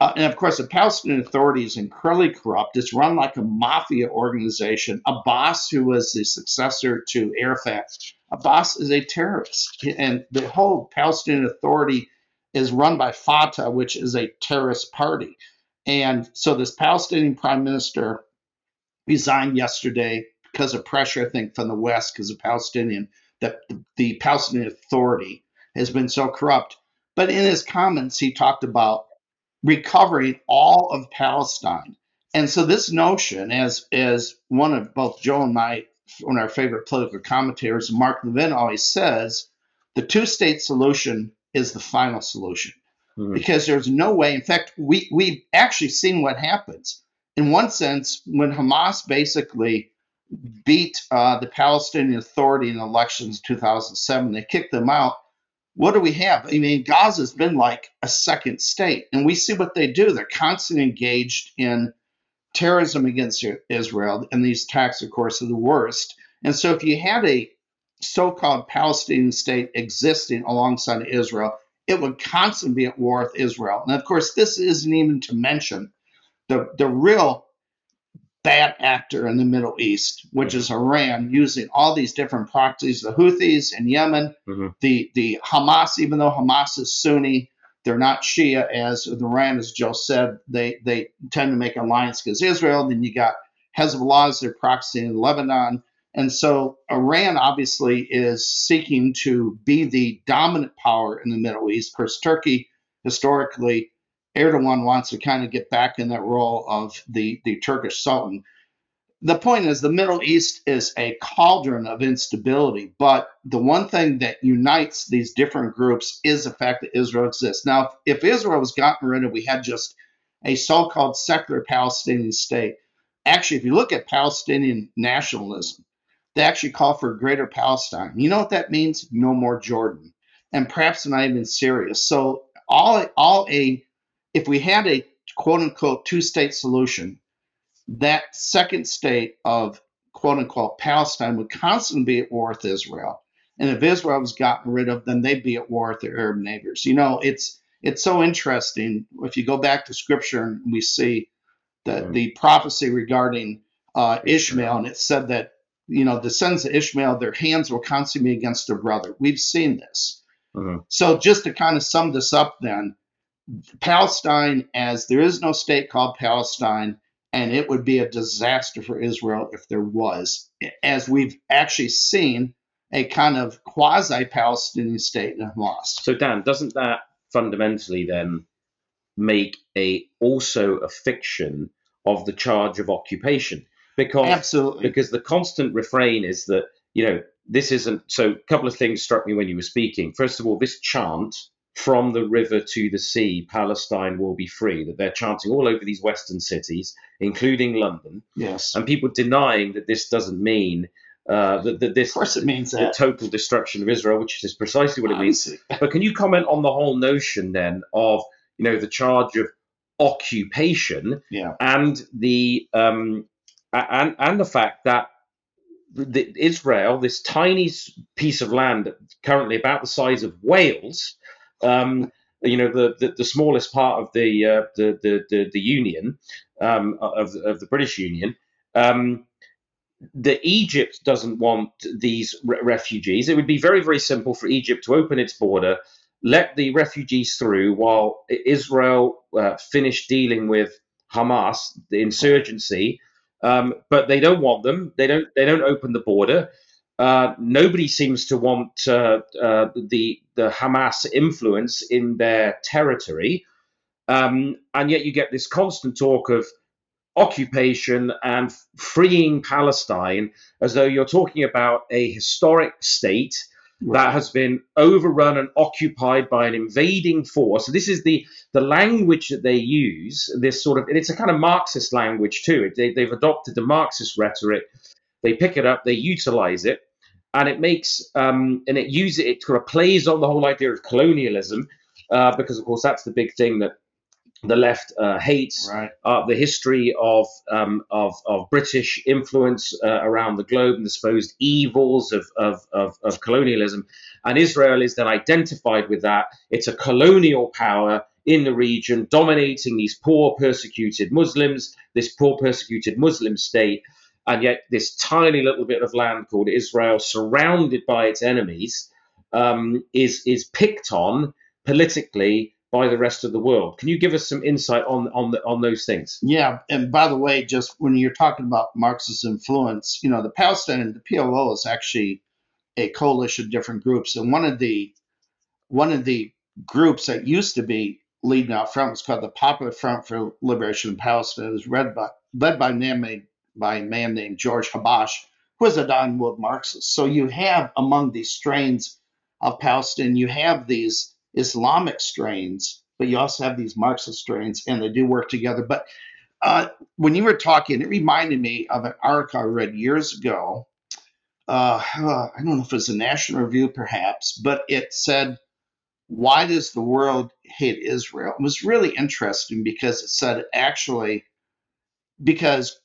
uh, and of course, the Palestinian Authority is incredibly corrupt. It's run like a mafia organization. Abbas, who was the successor to Arafat, Abbas is a terrorist, and the whole Palestinian Authority is run by Fatah, which is a terrorist party. And so this Palestinian prime minister resigned yesterday because of pressure, I think, from the West, because of Palestinian, that the, the Palestinian Authority has been so corrupt. But in his comments, he talked about recovering all of Palestine. And so this notion, as as one of both Joe and my one of our favorite political commentators, Mark Levin, always says, the two-state solution is the final solution mm-hmm. because there's no way. In fact, we we've actually seen what happens. In one sense, when Hamas basically beat uh, the Palestinian Authority in elections 2007, they kicked them out. What do we have? I mean, Gaza's been like a second state, and we see what they do. They're constantly engaged in terrorism against Israel, and these attacks, of course, are the worst. And so, if you had a so-called Palestinian state existing alongside Israel, it would constantly be at war with Israel. And of course, this isn't even to mention the the real bad actor in the Middle East, which is Iran, using all these different proxies, the Houthis in Yemen, mm-hmm. the the Hamas, even though Hamas is Sunni, they're not Shia as Iran, as Joe said. They they tend to make alliance against Israel. Then you got Hezbollah as their proxy in Lebanon. And so Iran obviously is seeking to be the dominant power in the Middle East. Of course, Turkey historically Erdogan wants to kind of get back in that role of the, the Turkish Sultan. The point is, the Middle East is a cauldron of instability, but the one thing that unites these different groups is the fact that Israel exists. Now, if Israel was gotten rid of, we had just a so called secular Palestinian state. Actually, if you look at Palestinian nationalism, they actually call for a greater Palestine. You know what that means? No more Jordan, and perhaps not even Syria. So all all a if we had a quote unquote two state solution, that second state of quote unquote Palestine would constantly be at war with Israel. And if Israel was gotten rid of, then they'd be at war with their Arab neighbors. You know, it's it's so interesting. If you go back to scripture and we see the, right. the prophecy regarding uh, Ishmael, and it said that, you know, the sons of Ishmael, their hands will constantly be against their brother. We've seen this. Uh-huh. So just to kind of sum this up then, Palestine, as there is no state called Palestine, and it would be a disaster for Israel if there was, as we've actually seen a kind of quasi Palestinian state in Hamas. So, Dan, doesn't that fundamentally then make a also a fiction of the charge of occupation? Because Absolutely. because the constant refrain is that you know this isn't. So, a couple of things struck me when you were speaking. First of all, this chant from the river to the sea, Palestine will be free. That they're chanting all over these Western cities, including London. Yes. And people denying that this doesn't mean uh, that, that, this. Of course, it means that. total destruction of Israel, which is precisely what it means. but can you comment on the whole notion then of you know the charge of occupation yeah. and the um, and and the fact that the, Israel, this tiny piece of land, currently about the size of Wales, um, you know, the, the, the, smallest part of the uh, the, the, the, the union um, of of the British Union. Um, the Egypt doesn't want these re- refugees. It would be very very simple for Egypt to open its border, let the refugees through, while Israel uh, finished dealing with Hamas, the insurgency. Um, but they don't want them. They don't. They don't open the border. Uh, nobody seems to want uh, uh, the the Hamas influence in their territory, um, and yet you get this constant talk of occupation and freeing Palestine as though you're talking about a historic state right. that has been overrun and occupied by an invading force. So this is the the language that they use. This sort of and it's a kind of Marxist language too. They, they've adopted the Marxist rhetoric. They pick it up, they utilize it, and it makes um, and it uses it kind of plays on the whole idea of colonialism uh, because of course that's the big thing that the left uh, hates right. uh, the history of, um, of, of British influence uh, around the globe and the supposed evils of, of, of, of colonialism. And Israel is then identified with that. It's a colonial power in the region, dominating these poor, persecuted Muslims, this poor, persecuted Muslim state and yet this tiny little bit of land called Israel, surrounded by its enemies, um, is is picked on politically by the rest of the world. Can you give us some insight on on the, on those things? Yeah, and by the way, just when you're talking about Marxist influence, you know, the Palestinian, the PLO is actually a coalition of different groups, and one of the one of the groups that used to be leading out front was called the Popular Front for Liberation of Palestine. It was led by led by a man named by a man named George Habash, who was a Don Wood Marxist. So you have among these strains of Palestine, you have these Islamic strains, but you also have these Marxist strains, and they do work together. But uh, when you were talking, it reminded me of an article I read years ago. Uh, I don't know if it was a National Review, perhaps, but it said, "Why does the world hate Israel?" It was really interesting because it said actually because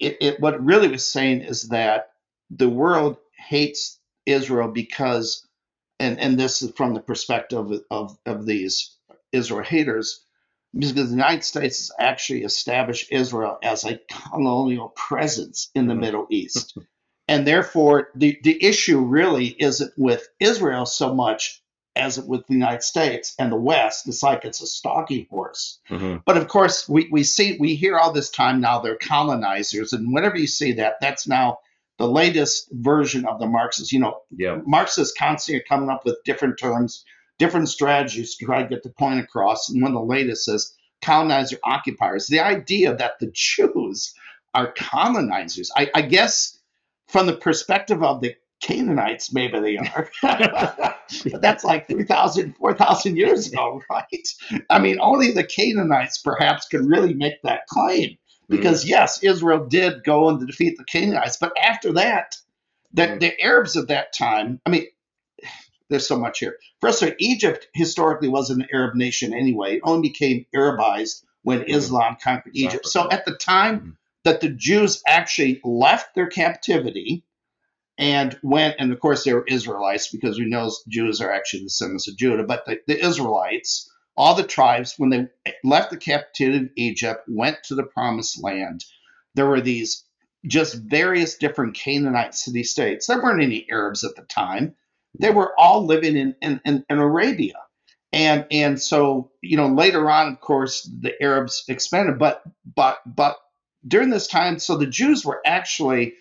it, it what really was saying is that the world hates Israel because, and and this is from the perspective of of, these Israel haters, because the United States has actually established Israel as a colonial presence in the Mhm. Middle East. And therefore, the, the issue really isn't with Israel so much as it with the United States and the West. It's like it's a stalking horse. Mhm. But of course, we, we see we hear all this time now they're colonizers, and whenever you see that, that's now the latest version of the Marxists. You know, Yeah. Marxists constantly are coming up with different terms, different strategies to try to get the point across. And one of the latest is colonizer occupiers. The idea that the Jews are colonizers, I, I guess, from the perspective of the Canaanites, maybe they are. but that's like 3,000, 4,000 years ago, right? I mean, only the Canaanites perhaps could really make that claim. Because, yes, Israel did go and defeat the Canaanites, but after that, the, Mhm. the Arabs of that time, I mean, there's so much here. First of all, Egypt historically was an Arab nation anyway. It only became Arabized when Mhm. Islam conquered Egypt. So at the time Mhm. that the Jews actually left their captivity and went, and of course they were Israelites because we know Jews are actually the descendants of Judah, but the, the Israelites, all the tribes, when they left the captivity of Egypt, went to the promised land, there were these just various different Canaanite city states. There weren't any Arabs at the time. They were all living in, in, in, in Arabia. And and so, you know, later on, of course, the Arabs expanded, but but but during this time, so the Jews were actually,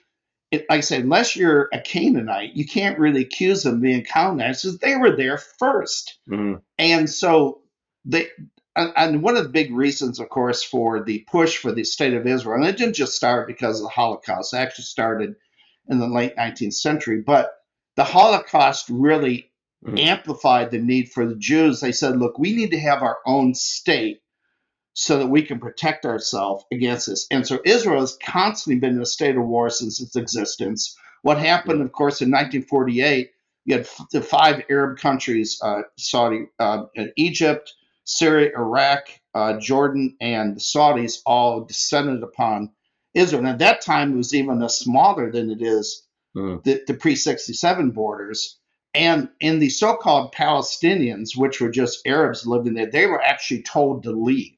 like I said, unless you're a Canaanite, you can't really accuse them of being colonizers. They were there first. Mhm. And so they, and, one of the big reasons, of course, for the push for the state of Israel, and it didn't just start because of the Holocaust, it actually started in the late 19th century, but the Holocaust really Mhm. amplified the need for the Jews. They said, look, we need to have our own state so that we can protect ourselves against this. And so Israel has constantly been in a state of war since its existence. What happened, of course, in 1948, you had f- the five Arab countries uh, Saudi, uh, Egypt, Syria, Iraq, uh, Jordan, and the Saudis all descended upon Israel. And at that time, it was even a smaller than it is Mhm. the, the pre 67 borders. And in the so called Palestinians, which were just Arabs living there, they were actually told to leave.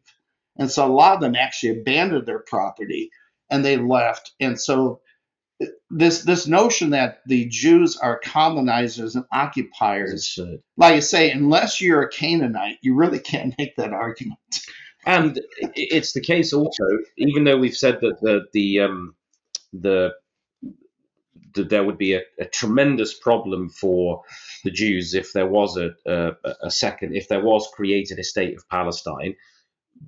And so a lot of them actually abandoned their property and they left. And so this this notion that the Jews are colonizers and occupiers, like I say, unless you're a Canaanite, you really can't make that argument. And it's the case also, even though we've said that the the um, the that there would be a, a tremendous problem for the Jews if there was a, a a second, if there was created a state of Palestine.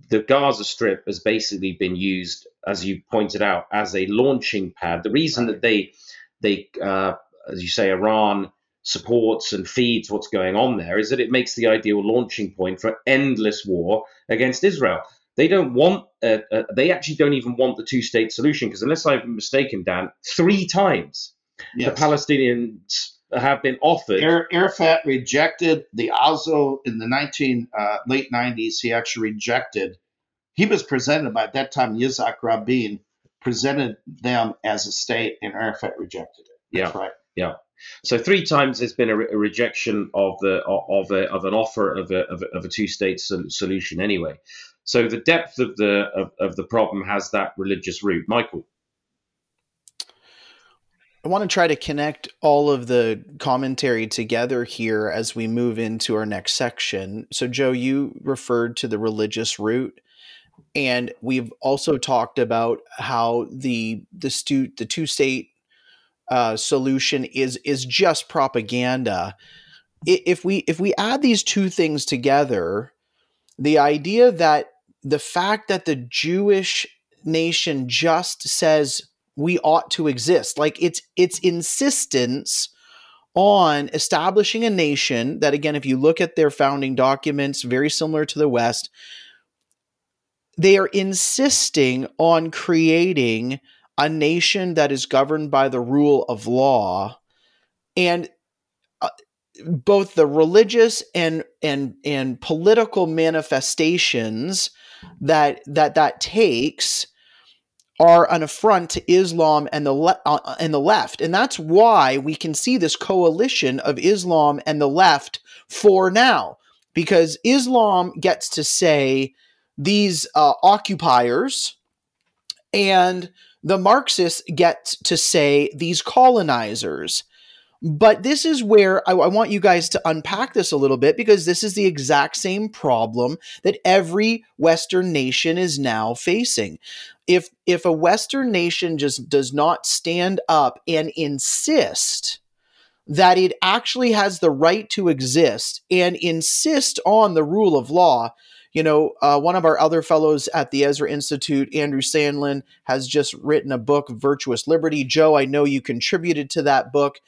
The Gaza Strip has basically been used, as you pointed out, as a launching pad. The reason that they they uh, as you say, Iran supports and feeds what's going on there is that it makes the ideal launching point for endless war against Israel. They don't want, uh, uh, they actually don't even want the two state solution because, unless I'm mistaken, Dan, three times Yes. the Palestinians have been offered. Ar- Arafat rejected the Oslo in the 19 uh, late 90s. He actually rejected. He was presented by that time Yitzhak Rabin presented them as a state, and Arafat rejected it. That's right. Yeah. So three times there's been a, re- a rejection of the of a, of an offer of a of a, of a two state sol- solution anyway. So the depth of the of, of the problem has that religious root. Michael, I want to try to connect all of the commentary together here as we move into our next section. So, Joe, you referred to the religious root, and we've also talked about how the the stu- the two state uh, solution is is just propaganda. If we if we add these two things together, the idea that the fact that the Jewish nation just says we ought to exist. Like it's its insistence on establishing a nation that again if you look at their founding documents very similar to the west they are insisting on creating a nation that is governed by the rule of law. And uh, both the religious and and and political manifestations that that that takes are an affront to Islam and the le- uh, and the left, and that's why we can see this coalition of Islam and the left for now, because Islam gets to say these uh, occupiers, and the Marxists get to say these colonizers. But this is where I, I, want you guys to unpack this a little bit because this is the exact same problem that every Western nation is now facing. If if a Western nation just does not stand up and insist that it actually has the right to exist and insist on the rule of law, you know, uh, one of our other fellows at the Ezra Institute, Andrew Sandlin, has just written a book, Virtuous Liberty. Joe, I know you contributed to that book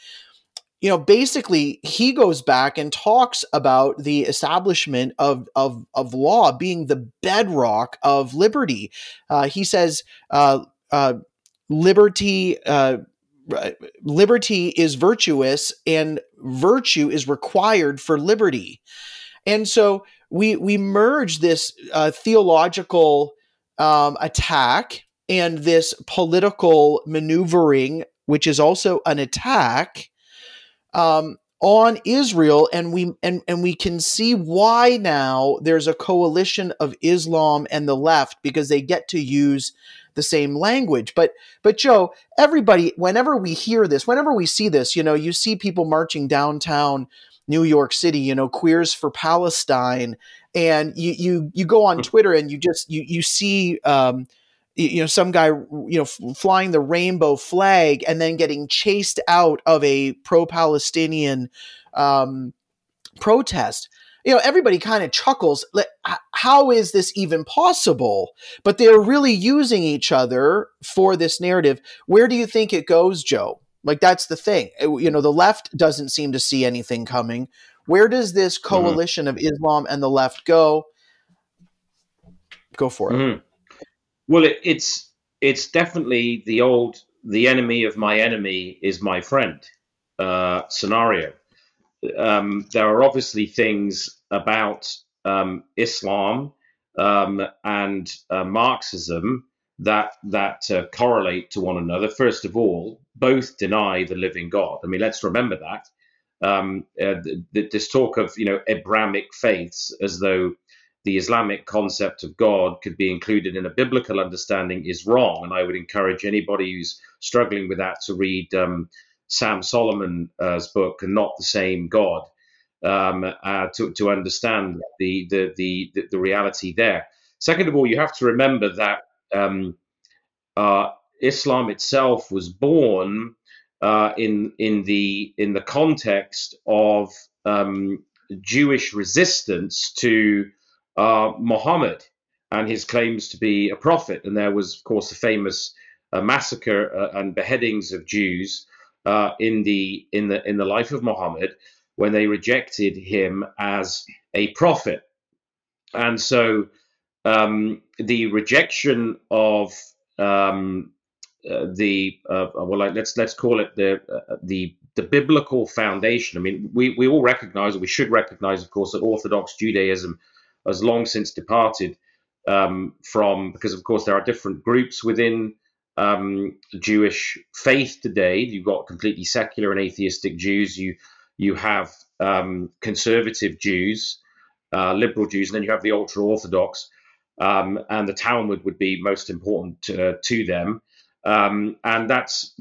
you know, basically he goes back and talks about the establishment of of, of law being the bedrock of liberty. Uh, he says uh, uh, liberty. Uh, liberty is virtuous and virtue is required for liberty and so we we merge this uh, theological um, attack and this political maneuvering which is also an attack um, on Israel, and we and and we can see why now there's a coalition of Islam and the left because they get to use the same language. But but Joe, everybody, whenever we hear this, whenever we see this, you know, you see people marching downtown New York City, you know, queers for Palestine, and you you you go on hmm. Twitter and you just you you see. Um, you know some guy you know flying the rainbow flag and then getting chased out of a pro-palestinian um, protest. You know everybody kind of chuckles how is this even possible? But they're really using each other for this narrative. Where do you think it goes joe? Like that's the thing. You know the left doesn't seem to see anything coming. Where does this mm-hmm. coalition mm-hmm. of islam and the left go? Go for it. Mm-hmm. Well, it, it's it's definitely the old the enemy of my enemy is my friend uh, scenario. Um, there are obviously things about um, Islam um, and uh, Marxism that that uh, correlate to one another. First of all, both deny the living God. I mean, let's remember that. Um, uh, this talk of you know Abrahamic faiths as though the Islamic concept of God could be included in a biblical understanding is wrong. And I would encourage anybody who's struggling with that to read um, Sam Solomon's book, and not the same God, um, uh, to, to understand the, the, the, the, reality there. Second of all, you have to remember that um, uh, Islam itself was born uh, in in the in the context of um, Jewish resistance to uh, Muhammad and his claims to be a prophet. And there was, of course, the famous uh, massacre uh, and beheadings of Jews uh, in the in the in the life of Muhammad when they rejected him as a prophet. And so um, the rejection of um, uh, the uh, well, let's let's call it the the the biblical foundation. I mean, we, we all recognize, we should recognize, of course, that Orthodox Judaism has long since departed um, from, because of course there are different groups within um, Jewish faith today. You've got completely secular and atheistic Jews. You you have um, conservative Jews, uh, liberal Jews, and then you have the ultra orthodox. Um, and the Talmud would be most important to, to them. Um, and that's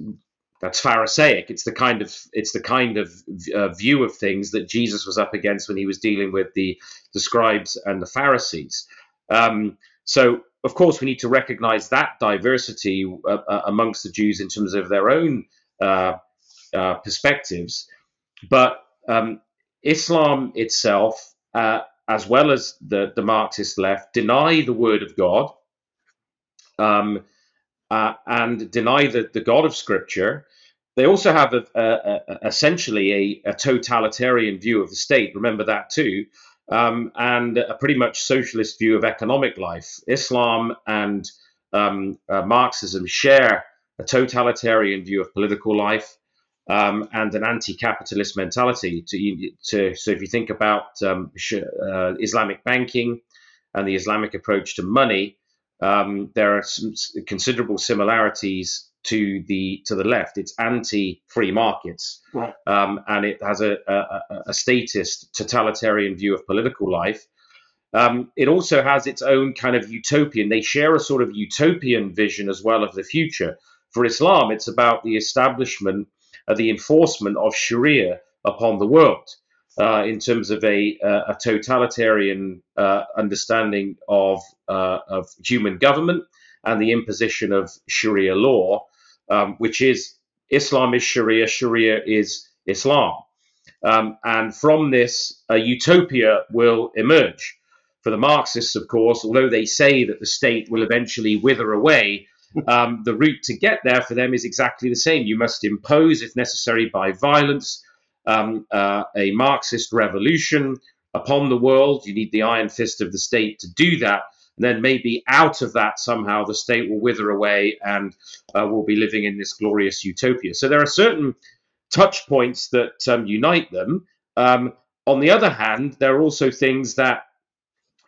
that's Pharisaic. It's the kind of it's the kind of uh, view of things that Jesus was up against when he was dealing with the the scribes and the Pharisees. Um, so, of course, we need to recognize that diversity uh, uh, amongst the Jews in terms of their own uh, uh, perspectives. But um, Islam itself, uh, as well as the the Marxist left, deny the word of God. Um, uh, and deny the, the God of Scripture. They also have a, a, a, essentially a, totalitarian view of the state. Remember that too. Um, and a pretty much socialist view of economic life. Islam and um, uh, Marxism share a totalitarian view of political life um, and an anti-capitalist mentality. To, to, so if you think about um, uh, Islamic banking and the Islamic approach to money, Um, there are some considerable similarities to the to the left. It's anti-free markets, Right. um, and it has a, a, a statist, totalitarian view of political life. Um, it also has its own kind of utopian. They share a sort of utopian vision as well of the future. For Islam, it's about the establishment, uh, the enforcement of Sharia upon the world. Uh, in terms of a, uh, a totalitarian uh, understanding of, uh, of human government and the imposition of Sharia law, um, which is Islam is Sharia, Sharia is Islam. Um, and from this, a utopia will emerge. For the Marxists, of course, although they say that the state will eventually wither away, um, the route to get there for them is exactly the same. You must impose, if necessary, by violence, um, uh, a Marxist revolution upon the world. You need the iron fist of the state to do that. And then maybe out of that, somehow the state will wither away and uh, we'll be living in this glorious utopia. So there are certain touch points that um, unite them. Um, on the other hand, there are also things that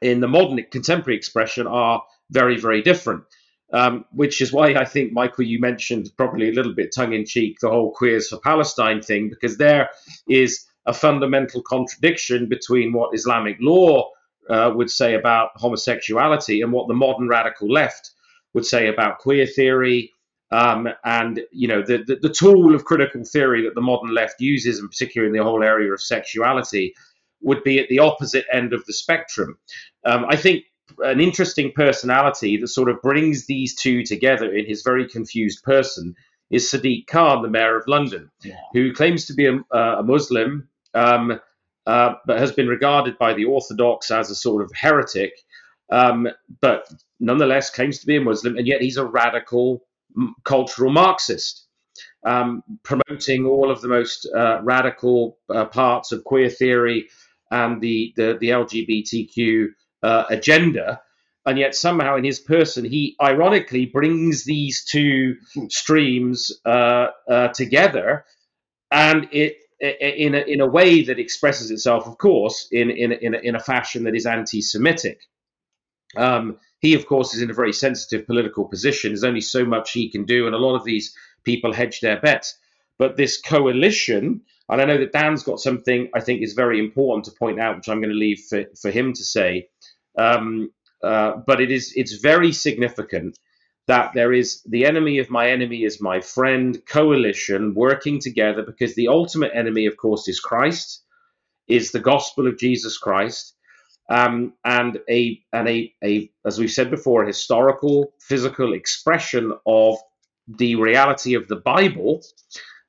in the modern contemporary expression are very, very different. Um, which is why I think, Michael, you mentioned probably a little bit tongue in cheek the whole Queers for Palestine thing, because there is a fundamental contradiction between what Islamic law uh, would say about homosexuality and what the modern radical left would say about queer theory. Um, and you know the, the, the tool of critical theory that the modern left uses, and particularly in the whole area of sexuality, would be at the opposite end of the spectrum. Um, I think an interesting personality that sort of brings these two together in his very confused person is Sadiq Khan, the mayor of London, Yeah. who claims to be a, a Muslim, um, uh, but has been regarded by the Orthodox as a sort of heretic, um, but nonetheless claims to be a Muslim, and yet he's a radical m- cultural Marxist. Um, promoting all of the most uh, radical uh, parts of queer theory and the the, the LGBTQ uh, agenda, and yet somehow in his person he ironically brings these two streams uh, uh, together, and it in a, in a way that expresses itself, of course, in in in a, in a fashion that is anti-Semitic. Um, he, of course, is in a very sensitive political position. There's only so much he can do, and a lot of these people hedge their bets. But this coalition, and I know that Dan's got something I think is very important to point out, which I'm going to leave for, for him to say. Um, uh, but it is it's very significant that there is the enemy of my enemy is my friend coalition working together because the ultimate enemy, of course, is Christ, is the gospel of Jesus Christ, um, and a and a, a as we've said before, a historical physical expression of the reality of the Bible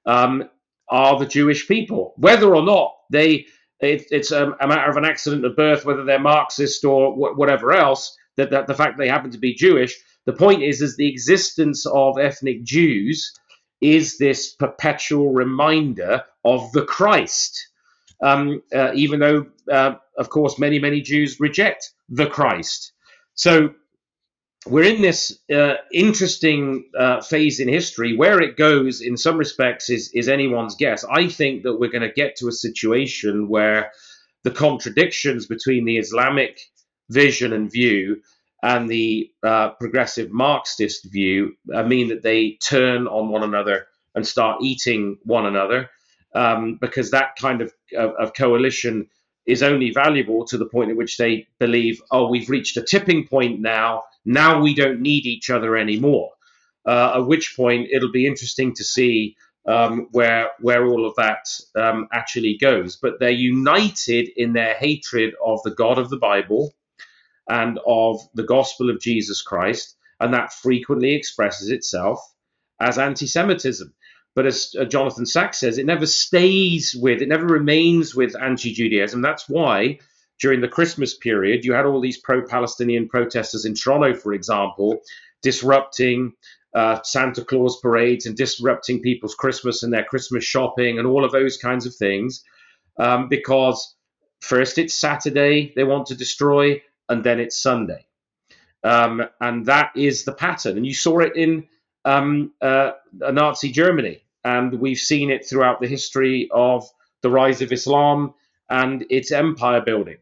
um, are the Jewish people, whether or not they it, it's a, a, matter of an accident of birth, whether they're Marxist or wh- whatever else. That, that the fact they happen to be Jewish. The point is, is the existence of ethnic Jews is this perpetual reminder of the Christ. Um, uh, even though, uh, of course, many many Jews reject the Christ. So we're in this uh, interesting uh, phase in history. Where it goes, in some respects, is is anyone's guess. I think that we're going to get to a situation where the contradictions between the Islamic vision and view and the uh, progressive Marxist view uh, mean that they turn on one another and start eating one another, um, because that kind of, of, of coalition is only valuable to the point at which they believe, oh, we've reached a tipping point now. Now we don't need each other anymore. Uh, at which point it'll be interesting to see um, where where all of that um, actually goes. But they're united in their hatred of the God of the Bible and of the gospel of Jesus Christ, and that frequently expresses itself as anti-Semitism. But as uh, Jonathan Sacks says, it never stays with, it never remains with anti-Judaism. That's why during the Christmas period, you had all these pro-Palestinian protesters in Toronto, for example, disrupting uh, Santa Claus parades and disrupting people's Christmas and their Christmas shopping and all of those kinds of things, um, because first it's Saturday they want to destroy, and then it's Sunday. Um, and that is the pattern. And you saw it in um, uh, Nazi Germany, and we've seen it throughout the history of the rise of Islam and its empire building.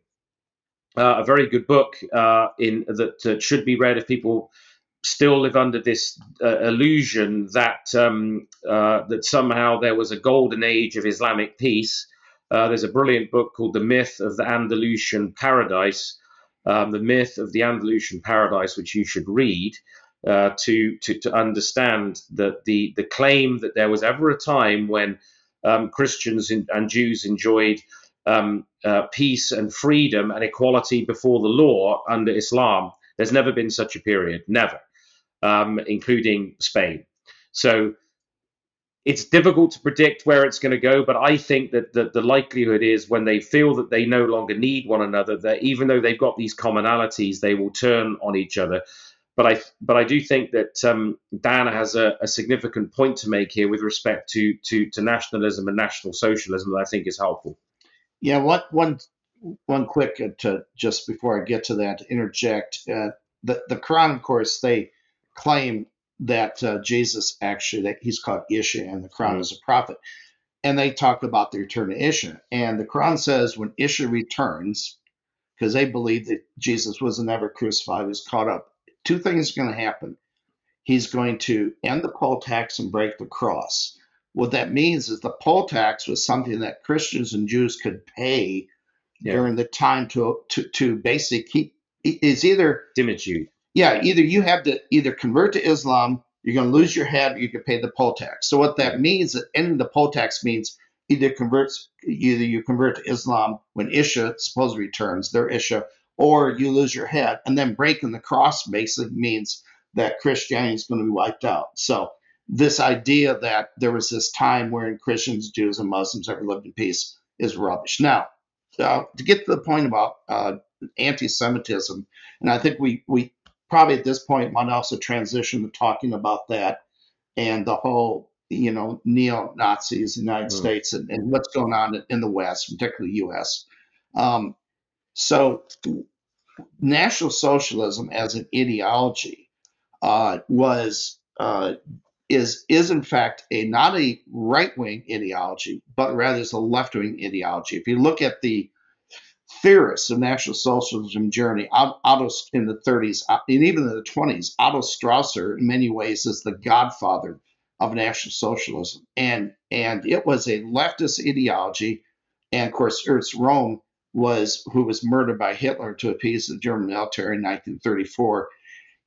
Uh, a very good book uh, in that uh, should be read if people still live under this uh, illusion that um, uh, that somehow there was a golden age of Islamic peace. Uh, there's a brilliant book called The Myth of the Andalusian Paradise, um, the myth of the Andalusian paradise, which you should read to, to, to understand that the the claim that there was ever a time when um, Christians and Jews enjoyed um, uh, peace and freedom and equality before the law under Islam. There's never been such a period, never, um, including Spain. So it's difficult to predict where it's going to go, but I think that the, the likelihood is when they feel that they no longer need one another, that even though they've got these commonalities, they will turn on each other. But I, but I do think that um, Dan has a, a, significant point to make here with respect to, to, to nationalism and national socialism that I think is helpful. Yeah, one one one quick uh, to just before I get to that, interject. Uh, the the Quran, of course, they claim that uh, Jesus actually that he's called Isha and the Quran mm-hmm. is a prophet. And they talk about the return of Isha. And the Quran says when Isha returns, because they believe that Jesus was never crucified, he was caught up, two things are going to happen. He's going to end the poll tax and break the cross. What that means is the poll tax was something that Christians and Jews could pay yeah. during the time to to to basically keep is either dhimmitude yeah, either you have to either convert to Islam, you're going to lose your head, or you can pay the poll tax. So what that means, that ending the poll tax means either converts, either you convert to Islam when Isha supposedly returns, their Isha, or you lose your head. And then breaking the cross basically means that Christianity is going to be wiped out. So this idea that there was this time wherein Christians, Jews, and Muslims ever lived in peace is rubbish. Now, uh, to get to the point about uh, anti-Semitism, and I think we we probably at this point might also transition to talking about that and the whole, you know, neo Nazis in the United mm. States and, and, what's going on in the West, particularly the U.S. Um, so, National Socialism as an ideology uh, was uh, is is in fact a not a right wing ideology, but rather is a left wing ideology. If you look at the theorists of National Socialism journey, Otto in the 30s uh, and even in the 20s, Otto Strasser in many ways is the godfather of National Socialism, and and it was a leftist ideology, and of course Ernst Röhm was who was murdered by Hitler to appease the German military in 1934.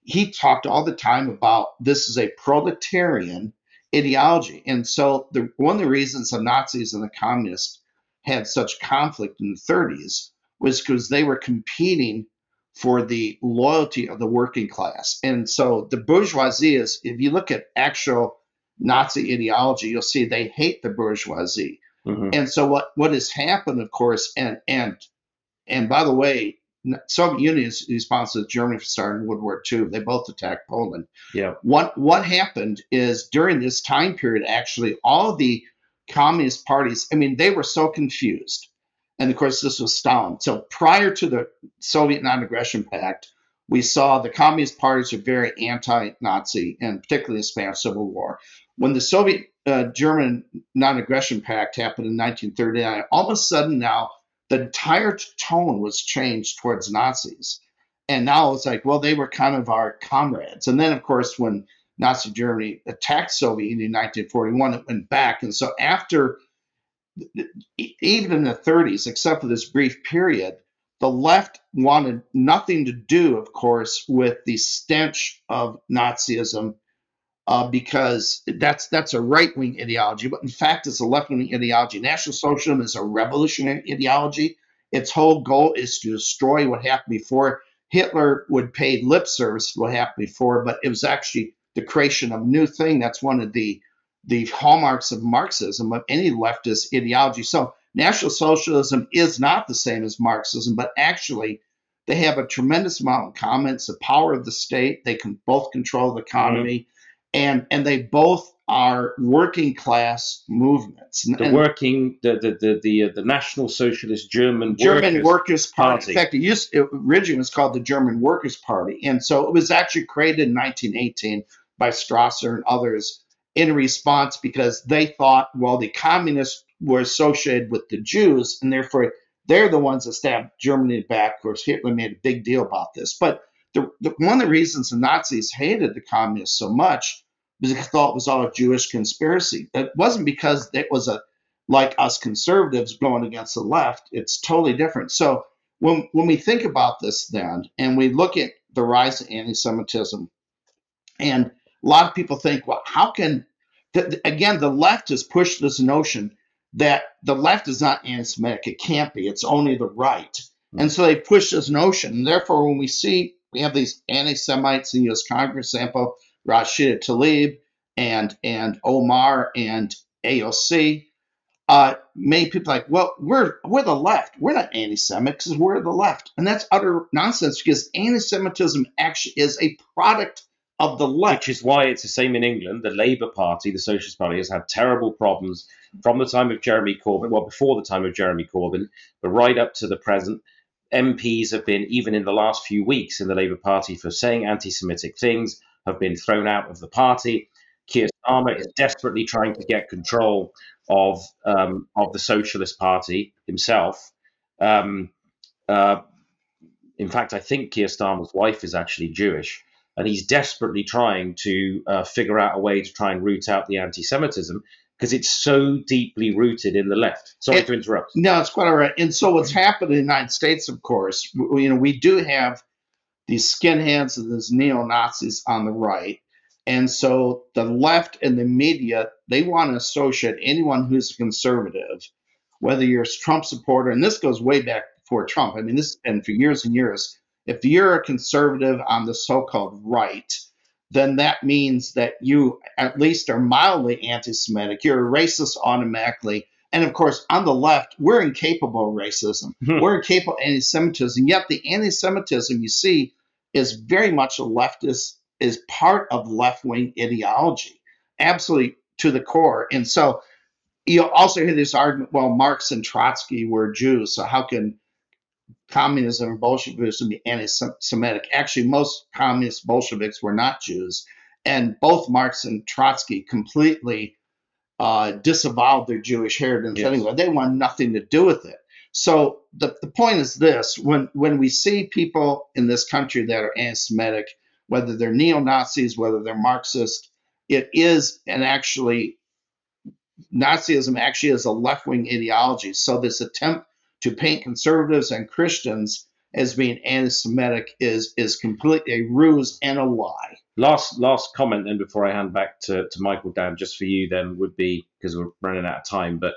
He talked all the time about this is a proletarian ideology, and so the one of the reasons the Nazis and the communists had such conflict in the 30s was because they were competing for the loyalty of the working class. And so the bourgeoisie is, if you look at actual Nazi ideology, you'll see they hate the bourgeoisie. Mm-hmm. And so what, what has happened, of course, and and and by the way, Soviet Union is responsible to Germany for starting World War II. They both attacked Poland. Yeah. What what happened is during this time period, actually, all the communist parties, I mean, they were so confused. And of course, this was Stalin. So prior to the Soviet non aggression pact, we saw the communist parties were very anti Nazi, and particularly the Spanish Civil War. When the Soviet uh, German non aggression pact happened in 1939, all of a sudden now the entire tone was changed towards Nazis. And now it's like, well, they were kind of our comrades. And then, of course, when Nazi Germany attacked Soviet Union in 1941, it went back. And so after, even in the 30s, except for this brief period, the left wanted nothing to do, of course, with the stench of Nazism uh, because that's that's a right wing ideology, but in fact, it's a left wing ideology. National Socialism is a revolutionary ideology. Its whole goal is to destroy what happened before. Hitler would pay lip service to what happened before, but it was actually the creation of a new thing. That's one of the the hallmarks of Marxism, of any leftist ideology. So National Socialism is not the same as Marxism, but actually they have a tremendous amount in common. It's the power of the state. They can both control the economy, mm-hmm. And and they both are working class movements. The and working, the the the the, uh, the National Socialist German German Workers, Workers Party. Party. In fact, it used it originally was called the German Workers Party, and so it was actually created in 1918 by Strasser and others in response because they thought, well, the communists were associated with the Jews, and therefore they're the ones that stabbed Germany back. Of course, Hitler made a big deal about this. But the, the, one of the reasons the Nazis hated the communists so much was because they thought it was all a Jewish conspiracy. It wasn't because it was a like us conservatives going against the left. It's totally different. So when when we think about this then, and we look at the rise of anti-Semitism, and a lot of people think, well, how can the, again the left has pushed this notion that the left is not anti-Semitic. It can't be. It's only the right. Hmm. And so they push this notion. And therefore, when we see we have these anti-Semites in the U.S. Congress, example, Rashida Tlaib and and Omar and AOC, uh, many people like, well, we're we're the left. We're not anti-Semitic because we're the left, and that's utter nonsense because anti-Semitism actually is a product of the left. Which is why it's the same in England. The Labour Party, the Socialist Party, has had terrible problems from the time of Jeremy Corbyn, well, before the time of Jeremy Corbyn, but right up to the present. MPs have been, even in the last few weeks in the Labour Party, for saying anti Semitic things, have been thrown out of the party. Keir Starmer is desperately trying to get control of um, of the Socialist Party himself. Um, uh, in fact, I think Keir Starmer's wife is actually Jewish and he's desperately trying to uh, figure out a way to try and root out the anti-Semitism because it's so deeply rooted in the left. Sorry It- to interrupt. No, it's quite all right. And so what's mm-hmm. happened in the United States, of course, you know, we do have these skinheads and these neo Nazis on the right. And so the left and the media, they want to associate anyone who's a conservative, whether you're a Trump supporter, and this goes way back before Trump. I mean, this and for years and years, if you're a conservative on the so-called right, then that means that you at least are mildly anti-Semitic. You're a racist automatically. And of course, on the left, we're incapable of racism. Hmm. We're incapable of anti-Semitism. Yet the anti-Semitism you see is very much a leftist, is part of left-wing ideology, absolutely to the core. And so you also hear this argument, well, Marx and Trotsky were Jews, so how can communism and Bolshevism be anti-Semitic? Actually, most communist Bolsheviks were not Jews, and both Marx and Trotsky completely uh, disavowed their Jewish heritage Yes. anyway. They want nothing to do with it. So the, the point is this: when when we see people in this country that are anti-Semitic, whether they're neo Nazis, whether they're Marxist, it is and actually Nazism actually is a left wing ideology. So this attempt to paint conservatives and Christians as being anti-Semitic is is completely a ruse and a lie. Last last comment, then before I hand back to, to Michael Dan, just for you, then would be because we're running out of time. But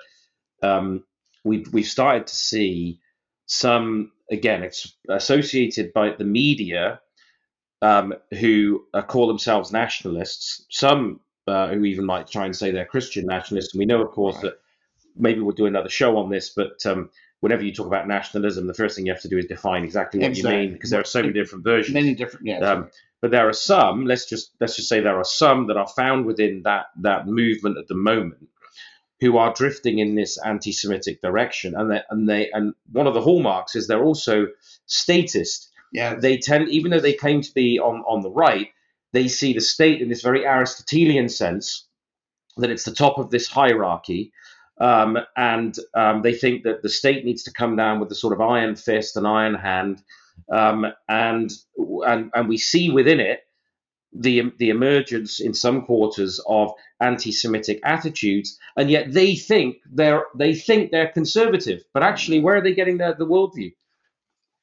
um, we've we've started to see some again, it's associated by the media um, who uh, call themselves nationalists. Some uh, who even might try and say they're Christian nationalists. And we know, of course, Right. that maybe we'll do another show on this. But um, whenever you talk about nationalism, the first thing you have to do is define exactly what you mean because there are so many different versions. Many different yeah. Um, but there are some. Let's just let's just say there are some that are found within that that movement at the moment who are drifting in this anti-Semitic direction, and they and they and one of the hallmarks is they're also statist. yeah. They tend, even though they claim to be on on the right, they see the state in this very Aristotelian sense that it's the top of this hierarchy. Um, and um, they think that the state needs to come down with the sort of iron fist and iron hand, um, and and and we see within it the the emergence in some quarters of anti-Semitic attitudes, and yet they think they're they think they're conservative, but actually, where are they getting their the worldview?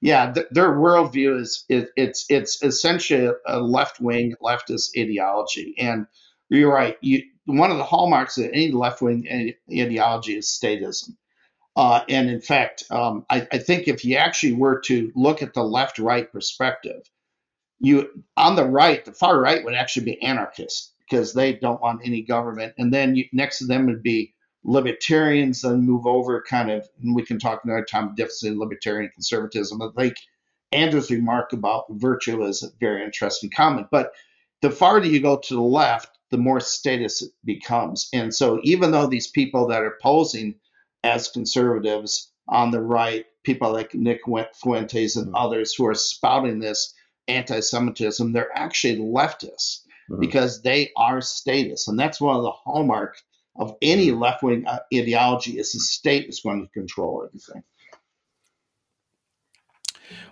Yeah, th- their worldview is it, it's it's essentially a left wing leftist ideology, and you're right. You one of the hallmarks of any left wing ideology is statism, uh, and in fact, um, I, I think if you actually were to look at the left right perspective, you on the right, the far right would actually be anarchists because they don't want any government, and then you, next to them would be libertarians, then move over kind of, and we can talk another time, in libertarian conservatism. But like Andrew's remark about virtue is a very interesting comment. But the farther you go to the left, the more statist it becomes. And so even though these people that are posing as conservatives on the right, people like Nick Fuentes and others who are spouting this anti-Semitism, they're actually leftists Mhm. because they are statist, and that's one of the hallmark of any left-wing uh, ideology is the state is going to control everything.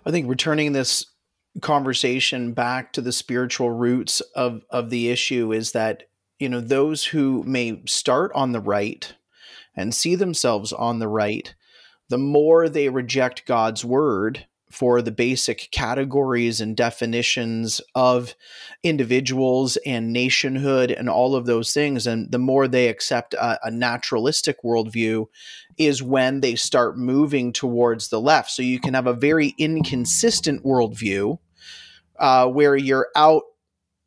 I think returning this conversation back to the spiritual roots of of the issue is that you know those who may start on the right and see themselves on the right the more they reject God's word for the basic categories and definitions of individuals and nationhood and all of those things. And the more they accept a, a, naturalistic worldview, is when they start moving towards the left. So you can have a very inconsistent worldview uh, where you're out,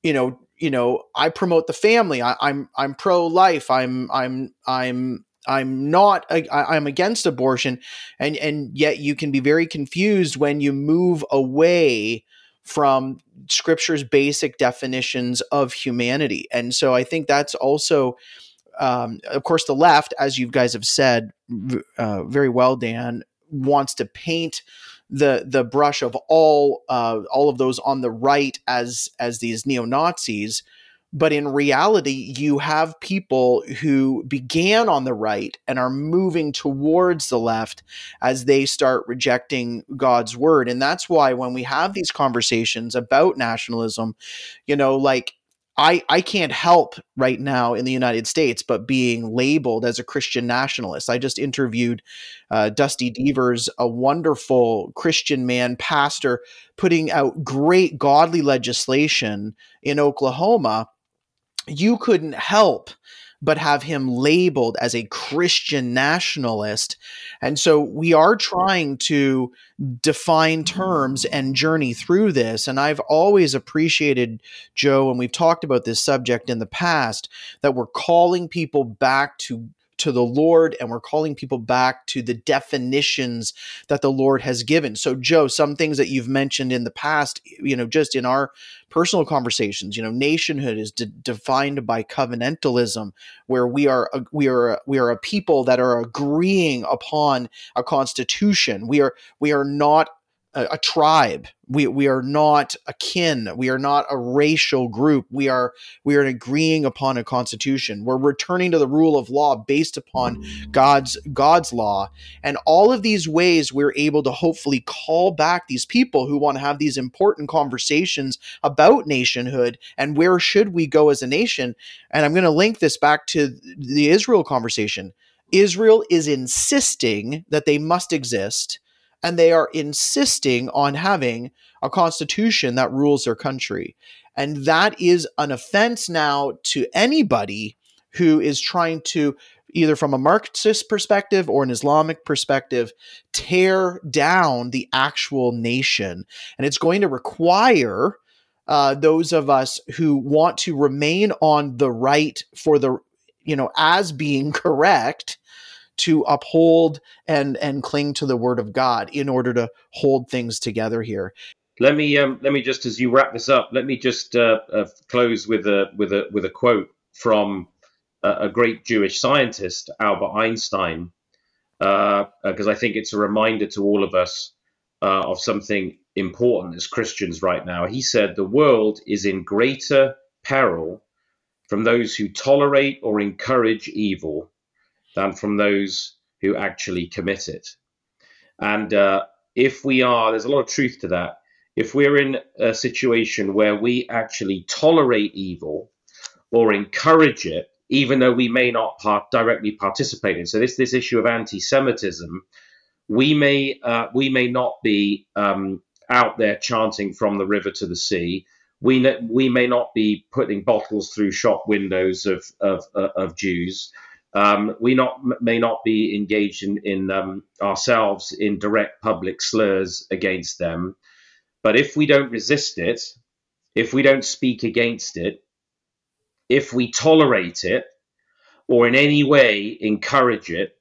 you know. You know, I promote the family. I, I'm I'm pro life. I'm I'm I'm I'm not I, am against abortion and and yet you can be very confused when you move away from scripture's basic definitions of humanity and so I think that's also um, of course the left as you guys have said uh, very well Dan wants to paint the the brush of all uh, all of those on the right as as these neo Nazis but in reality, you have people who began on the right and are moving towards the left as they start rejecting God's word. And that's why when we have these conversations about nationalism, you know, like I, I can't help right now in the United States but being labeled as a Christian nationalist. I just interviewed uh, Dusty Deevers, a wonderful Christian man, pastor, putting out great godly legislation in Oklahoma you couldn't help but have him labeled as a Christian nationalist. And so we are trying to define terms and journey through this. And I've always appreciated, Joe, and we've talked about this subject in the past, that we're calling people back to to the Lord and we're calling people back to the definitions that the Lord has given. So, Joe, some things that you've mentioned in the past, you know, just in our personal conversations, you know, nationhood is de- defined by covenantalism, where we are a, we are a, we are a people that are agreeing upon a constitution. We are we are not a, a, tribe. We we are not a kin. We are not a racial group. We are we are agreeing upon a constitution. We're returning to the rule of law based upon God's God's law. And all of these ways we're able to hopefully call back these people who want to have these important conversations about nationhood and where should we go as a nation. And I'm going to link this back to the Israel conversation. Israel is insisting that they must exist and they are insisting on having a constitution that rules their country. And that is an offense now to anybody who is trying to, either from a Marxist perspective or an Islamic perspective, tear down the actual nation. And it's going to require uh, those of us who want to remain on the right for the, you know, as being correct to uphold and and cling to the word of God in order to hold things together here. Let me um, let me just as you wrap this up, let me just uh, uh, close with a with a with a quote from a, a great Jewish scientist, Albert Einstein, because uh, I think it's a reminder to all of us uh, of something important as Christians right now. He said, "The world is in greater peril." From those who tolerate or encourage evil than from those who actually commit it. And uh, if we are, there's a lot of truth to that. If we're in a situation where we actually tolerate evil or encourage it, even though we may not part, directly participate in, so this this issue of anti-Semitism, we may uh, we may not be um, out there chanting from the river to the sea. We we may not be putting bottles through shop windows of of, uh, of Jews um, we not may not be engaged in, in um, ourselves in direct public slurs against them, but if we don't resist it, if we don't speak against it, if we tolerate it, or in any way encourage it,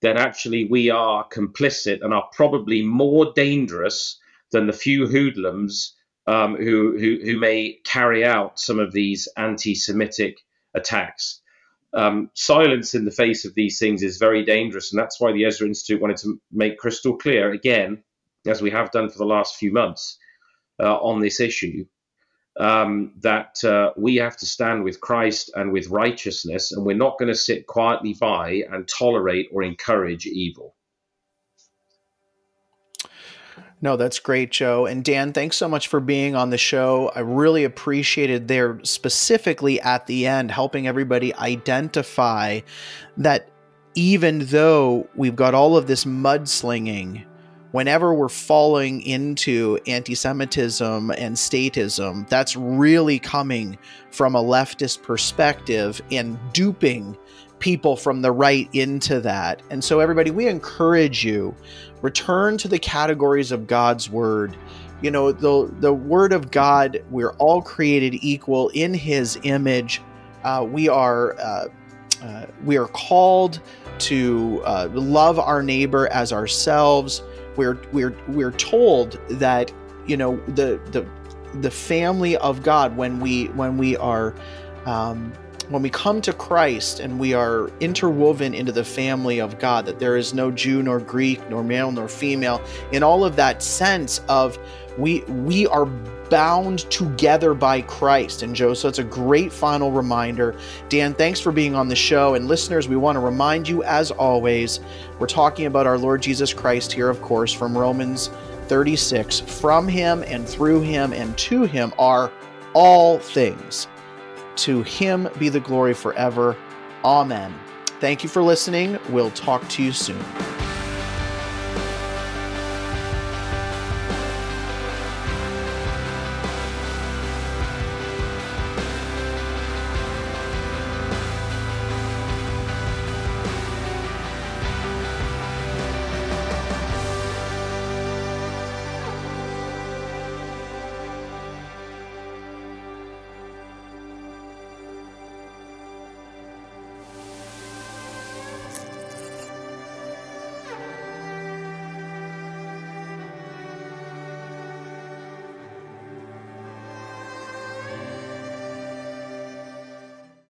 then actually we are complicit and are probably more dangerous than the few hoodlums um, who, who, who may carry out some of these anti-Semitic attacks um, silence in the face of these things is very dangerous, and that's why the Ezra Institute wanted to make crystal clear again, as we have done for the last few months, uh, on this issue, um, that uh, we have to stand with Christ and with righteousness, and we're not going to sit quietly by and tolerate or encourage evil. No, that's great, Joe. And Dan, thanks so much for being on the show. I really appreciated there specifically at the end helping everybody identify that even though we've got all of this mudslinging, whenever we're falling into anti Semitism and statism, that's really coming from a leftist perspective and duping people from the right into that. And so, everybody, we encourage you return to the categories of God's word. You know, the the word of God, we're all created equal in his image. Uh, we are uh, uh, we are called to uh, love our neighbor as ourselves. We're we're we're told that you know the the the family of God when we when we are um, when we come to Christ and we are interwoven into the family of God, that there is no Jew nor Greek, nor male nor female, in all of that sense of we we are bound together by Christ. And Joe, so it's a great final reminder. Dan, thanks for being on the show. And listeners, we want to remind you, as always, we're talking about our Lord Jesus Christ here, of course, from Romans 36. From him and through him and to him are all things. To him be the glory forever. Amen. Thank you for listening. We'll talk to you soon.